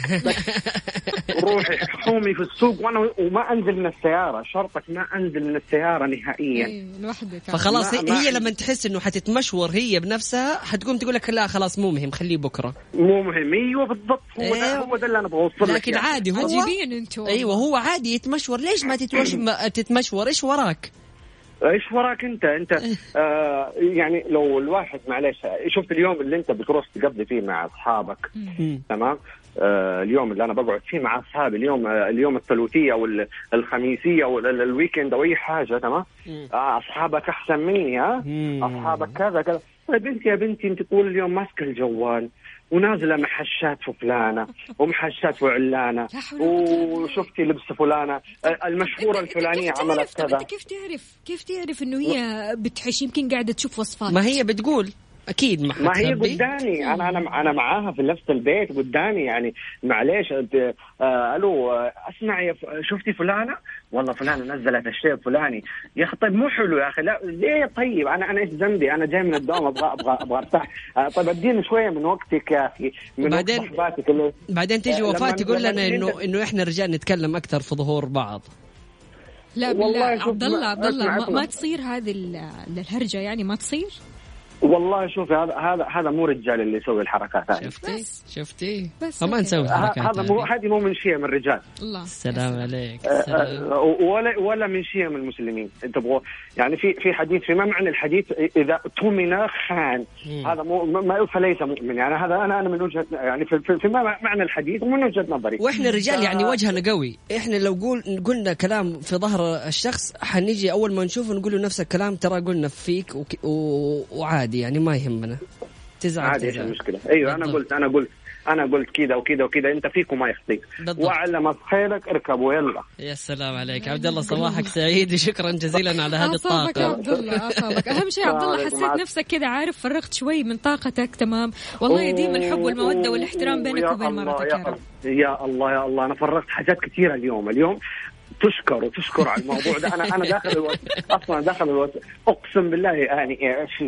(laughs) روحي حومي في السوق وأنا وما أنزل من السيارة. شرطك ما أنزل من السيارة نهائيا. إيه، لوحدك. فخلاص هي, هي لما تحس إنه حتتمشور هي بنفسها حتقوم تقول لك لا خلاص مو مهم خليه بكرة. مو مهم. أيوه بالضبط. هو إيه. ده هو ده اللي أنا أبغى أوصل لكن يعني. عادي هو عجيبين أنتم أيوه هو عادي يتمشور. ليش ما تتمش... (clears throat) تتمشور؟ إيش وراك؟ إيش وراك أنت؟ أنت آه يعني لو الواحد معلش شفت اليوم اللي أنت بتروح تقضي فيه مع أصحابك تمام؟ آه اليوم اللي أنا بقعد فيه مع أصحابي اليوم آه اليوم الثلاثية أو الخميسية أو الويكند أو أي حاجة تمام؟ آه أصحابك أحسن مني ها؟ أصحابك كذا كذا. طيب أنت يا بنتي أنت طول اليوم ماسكه الجوال ونازلة محشات في فلانة ومحشات في علانه وشفتي لبس فلانة. المشهورة الفلانية عملت كذا. كيف تعرف كيف تعرف إنه هي بتحش يمكن قاعدة تشوف وصفات ما هي بتقول. أكيد ما, ما هي قدامي. أنا أنا أنا معاها في نفس البيت قدامي. يعني معليش آه ألو أسمع يا شفتي فلانة؟ والله فلانة نزلت الشيء الفلاني. يا أخي طيب مو حلو يا أخي. لا ليه؟ طيب أنا أنا إيش ذنبي؟ أنا جاي من الدوام أبغى أبغى أبغى أرتاح. آه طيب أديني شوية من وقتك يا أخي من بعدين اللي... بعدين تيجي وفاة تقول لنا انه إنه إحنا الرجال نتكلم أكثر في ظهور بعض. لا بالله عبد الله عبد الله ما, ما تصير هذه الهرجة يعني ما تصير؟ والله شوفي هذا هذا هذا مو رجال اللي يسوي الحركات هذه. شفتي؟ شفتي؟ بس ما نسوي الحركات هذا مو هذه مو من شيء من الرجال. الله. السلام عليك. آه، السلام. آه، ولا ولا من شيء من المسلمين. تبغوا يعني في في حديث في ما معنى الحديث؟ إذا تؤمن خان. هذا مو ما فليس مؤمن. يعني هذا أنا أنا من وجهه يعني في, في, في ما معنى الحديث؟ ومن وجهة نظري. وإحنا الرجال يعني وجهنا قوي. إحنا لو قول قلنا كلام في ظهر الشخص حنيجي أول ما نشوفه نقول له نفس الكلام ترى قلنا فيك وعادي. عادي يعني ما يهمنا. تزعل عادي إيش المشكلة. أيوه أنا قلت أنا قلت أنا قلت كذا وكذا وكذا أنت فيك وما يخطيك. وعلى خيرك اركب ويلا. يا سلام عليك. عبد الله صباحك سعيد وشكرا جزيلا على هذه الطاقة. عبد الله أهم شيء عبد الله حسيت نفسك كذا عارف فرغت شوي من طاقتك تمام؟ والله يديم الحب والمودة والاحترام بينك وبين مرتك يا رب. يا الله يا الله. أنا فرغت حاجات كثيرة اليوم. اليوم تشكر وتشكر على الموضوع ده. أنا أنا داخل الوقت أصلا داخل الوقت أقسم بالله يعني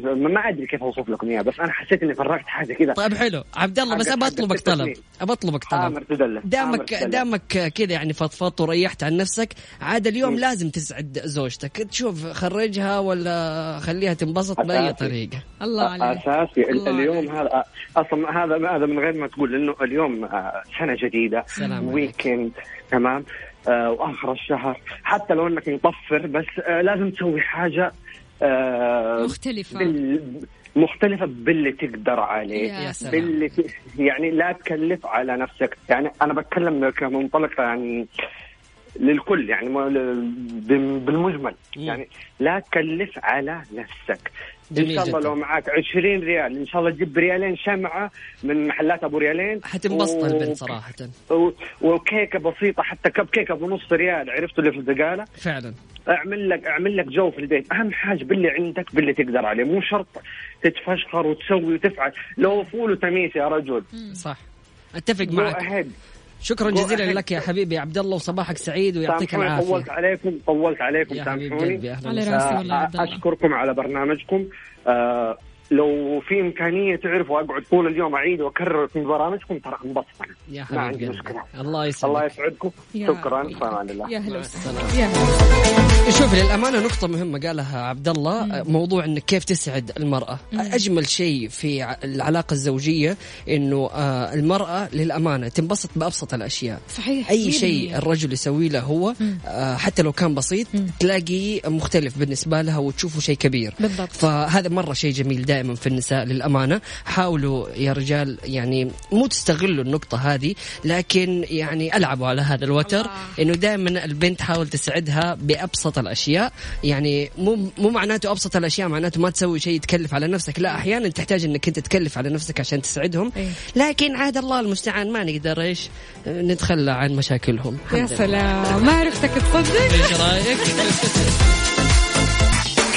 ما أدري كيف أوصف لكم إياه بس أنا حسيت إني فرغت حاجة كذا طيب حلو. عبد الله بس ابى اطلبك طلب ابى اطلبك طلب دامك دامك كذا يعني فضفضت وريحت عن نفسك. عاد اليوم م. لازم تسعد زوجتك. تشوف خرجها ولا خليها تنبسط بأي طريقة. الله عليك. أساسي. الله اليوم هذا أصلا هذا هذا من غير ما تقول إنه اليوم آه، سنة جديدة. ويكند تمام. وآخر الشهر. حتى لو أنك مطفر بس آه لازم تسوي حاجة آه مختلفة. بال... مختلفة باللي تقدر عليه. يا سلام. باللي ت... يعني لا تكلف على نفسك. يعني أنا بتكلم كمنطلق يعني للكل يعني بالمجمل. يعني لا تكلف على نفسك. إن شاء الله لو معك 20 ريال إن شاء الله تجيب ريالين شمعة من محلات أبو ريالين. حتنبسط و... البنت صراحة. و... وكيكة بسيطة حتى كب كيكة بنص ريال عرفتوا اللي في الزقاله فعلا. أعمل لك أعمل لك جو في البيت. أهم حاجة باللي عندك باللي تقدر عليه. مو شرط تتفشخر وتسوي وتفعل. لو فول وتميس يا رجل. صح. أتفق معك. شكرا جزيلا لك يا حبيبي. عبد الله وصباحك سعيد ويعطيك العافية. طولت عليكم طولت عليكم يا حبيبي على راسي والله أشكركم على برنامجكم. آه لو في إمكانية تعرفوا أقعد طول اليوم أعيد وأكرر في برامجكم ترى انبسط يا حبيبي ما عندي مشكلة. الله يسعدك الله يسعدكم. شكرا. في أمان الله. يا هلا وسهلا. شوف للأمانة نقطة مهمة قالها عبد الله موضوع إنك كيف تسعد المرأة. مم. أجمل شيء في العلاقة الزوجية إنه آه، المرأة للأمانة تنبسط بأبسط الأشياء. صحيح أي شيء الرجل يسوي له هو آه، حتى لو كان بسيط تلاقيه مختلف بالنسبة لها وتشوفه شيء كبير. بالضبط. فهذا مرة شيء جميل دائما. دائما في النساء للأمانة. حاولوا يا رجال يعني مو تستغلوا النقطة هذه لكن يعني ألعبوا على هذا الوتر. إنه دائما البنت تحاول تسعدها بأبسط الأشياء. يعني مو مو معناته أبسط الأشياء معناته ما تسوي شيء تكلف على نفسك. لا أحيانا تحتاج إنك أنت تكلف على نفسك عشان تسعدهم. إيه. لكن عاد الله المستعان ما نقدر إيش نتخلى عن مشاكلهم. يا سلام. ما عرفتك تصدق إيش رأيك؟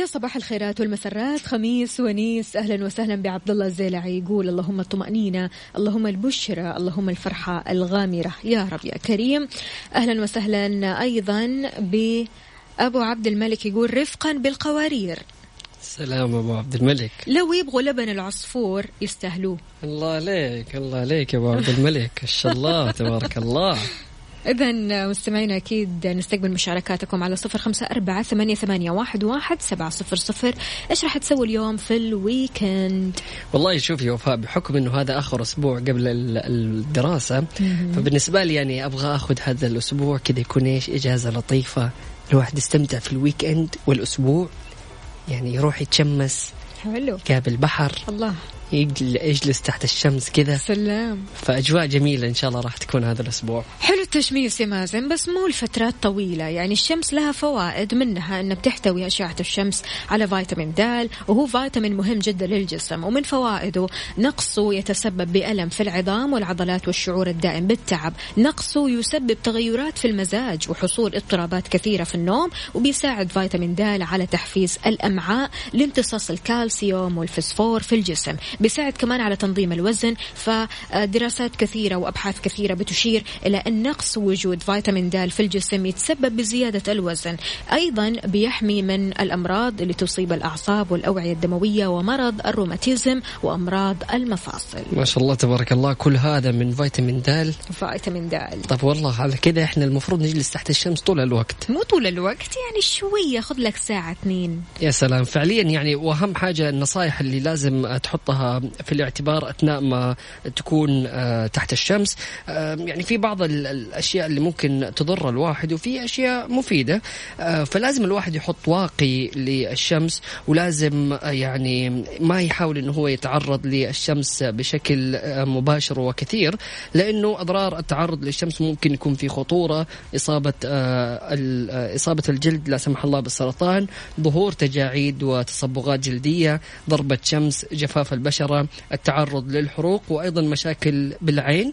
يا صباح الخيرات والمسرات. خميس ونيس. أهلا وسهلا بعبد الله الزيلعي. يقول اللهم الطمأنينة اللهم البشرى اللهم الفرحة الغامرة. يا رب يا كريم. أهلا وسهلا أيضا ب أبو عبد الملك. يقول رفقا بالقوارير. سلام أبو عبد الملك. لو يبغوا لبن العصفور يستاهلوه. الله عليك الله عليك يا أبو عبد الملك. ما شاء الله تبارك الله. إذا مستمعينا أكيد نستقبل مشاركاتكم على صفر خمسة أربعة ثمانية, ثمانية واحد, واحد سبعة صفر صفر. إيش راح تسوي اليوم في الويكند؟ والله شوف يا وفاء بحكم أنه هذا آخر أسبوع قبل الدراسة فبالنسبة لي يعني أبغى أخذ هذا الأسبوع كذا يكون إيش؟ إجازة لطيفة الواحد يستمتع في ال weekend والأسبوع يعني يروح يتشمس حلو. قابل بحر. الله. يجلس تحت الشمس كذا. سلام. فأجواء جميلة إن شاء الله راح تكون هذا الأسبوع. حلو التشميس يا مازن بس مو لفترات طويلة. يعني الشمس لها فوائد منها انها بتحتوي أشعة الشمس على فيتامين د وهو فيتامين مهم جدا للجسم ومن فوائده نقصه يتسبب بألم في العظام والعضلات والشعور الدائم بالتعب. نقصه يسبب تغيرات في المزاج وحصول اضطرابات كثيرة في النوم وبيساعد فيتامين د على تحفيز الأمعاء لامتصاص الكالسيوم والفسفور في الجسم. بيساعد كمان على تنظيم الوزن فدراسات كثيرة وأبحاث كثيرة بتشير إلى أن نقص وجود فيتامين د في الجسم يتسبب بزيادة الوزن. أيضا بيحمي من الأمراض اللي تصيب الأعصاب والأوعية الدموية ومرض الروماتيزم وأمراض المفاصل. ما شاء الله تبارك الله كل هذا من فيتامين د. فيتامين د. طب والله على كذا إحنا المفروض نجلس تحت الشمس طول الوقت. مو طول الوقت يعني شوية خذ لك ساعة اثنين. يا سلام. فعليا يعني وأهم حاجة النصائح اللي لازم تحطها في الاعتبار أثناء ما تكون آه، تحت الشمس. آه، يعني في بعض الأشياء اللي ممكن تضر الواحد وفي أشياء مفيدة. آه، فلازم الواحد يحط واقي للشمس ولازم يعني ما يحاول إنه هو يتعرض للشمس بشكل مباشر وكثير لأنه أضرار التعرض للشمس ممكن يكون في خطورة إصابة إصابة الجلد لا سمح الله بالسرطان ظهور تجاعيد وتصبغات جلدية ضربة شمس جفاف البشر. البشرة التعرض للحروق وأيضا مشاكل بالعين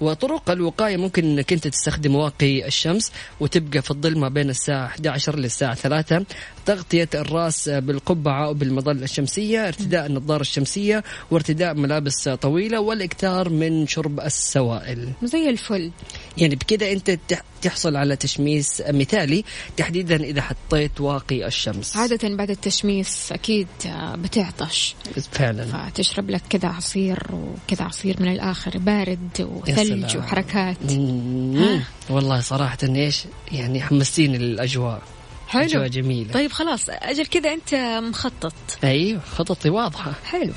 وطرق الوقاية ممكن أنك أنت تستخدم واقي الشمس وتبقى في الظل ما بين الساعة 11 للساعة 3 تغطية الرأس بالقبعة أو بالمظلة الشمسية ارتداء النظارة الشمسية وارتداء ملابس طويلة والإكثار من شرب السوائل. زي الفل. يعني بكذا أنت تحصل على تشميس مثالي تحديدا إذا حطيت واقي الشمس. عادة بعد التشميس أكيد بتعطش. فعلا. فتشرب لك كذا عصير وكذا عصير من الآخر بارد وثلج وحركات. والله صراحة إيش يعني حمستيني للأجواء. حلو. أجواء جميلة. طيب خلاص أجل كذا أنت مخطط. أيوه خططي واضحة. حلو.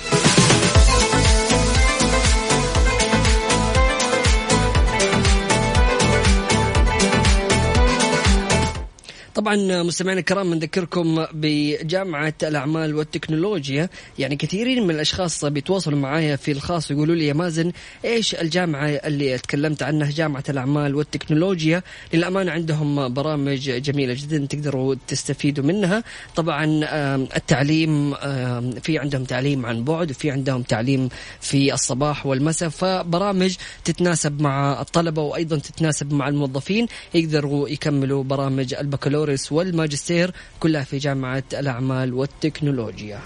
طبعا مستمعينا الكرام نذكركم بجامعة الأعمال والتكنولوجيا. يعني كثيرين من الأشخاص بيتواصلوا معايا في الخاص ويقولوا لي يا مازن إيش الجامعة اللي تكلمت عنها جامعة الأعمال والتكنولوجيا؟ للأمانة عندهم برامج جميلة جدا تقدروا تستفيدوا منها. طبعا التعليم في عندهم تعليم عن بعد وفي عندهم تعليم في الصباح والمساء. فبرامج تتناسب مع الطلبة وأيضا تتناسب مع الموظفين يقدروا يكملوا برامج البكالوريوس. والماجستير كلها في جامعة الأعمال والتكنولوجيا.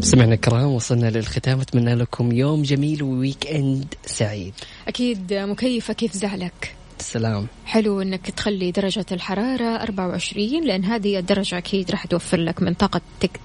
سمعنا الكرام وصلنا للختام. أتمنى لكم يوم جميل و weekend سعيد. أكيد مكيفة كيف زعلك السلام حلو إنك تخلي درجة الحرارة 24 لأن هذه الدرجة أكيد راح توفر لك من طاقة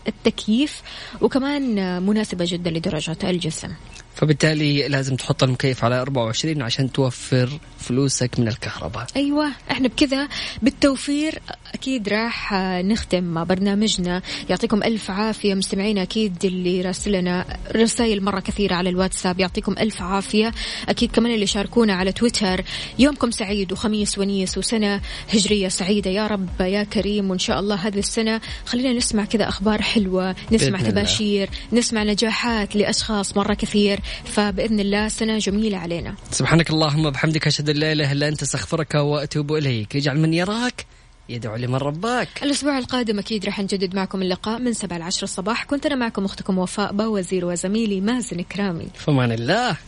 التكييف وكمان مناسبة جدا لدرجة الجسم. فبالتالي لازم تحط المكيف على 24 عشان توفر فلوسك من الكهرباء. أيوه إحنا بكذا. بالتوفير أكيد راح نختم برنامجنا. يعطيكم ألف عافية مستمعينا. أكيد اللي راسلنا رسائل مرة كثيرة على الواتساب يعطيكم ألف عافية. أكيد كمان اللي شاركونا على تويتر. يومكم سعيد وخميس ونيس وسنة هجرية سعيدة. يا رب يا كريم وإن شاء الله هذه السنة خلينا نسمع كذا أخبار حلوة. نسمع تباشير نسمع نجاحات لأشخاص مرة كثير. فبإذن الله سنة جميلة علينا. سبحانك اللهم بحمدك أشهد أن لا إله إلا أنت أستغفرك وأتوب إليك. يجعل من يراك يدعو لمن رباك. الأسبوع القادم أكيد راح نجدد معكم اللقاء من سبعة العشر الصباح. كنت أنا معكم أختكم وفاء باوزير وزميلي مازن كرامي فمان الله.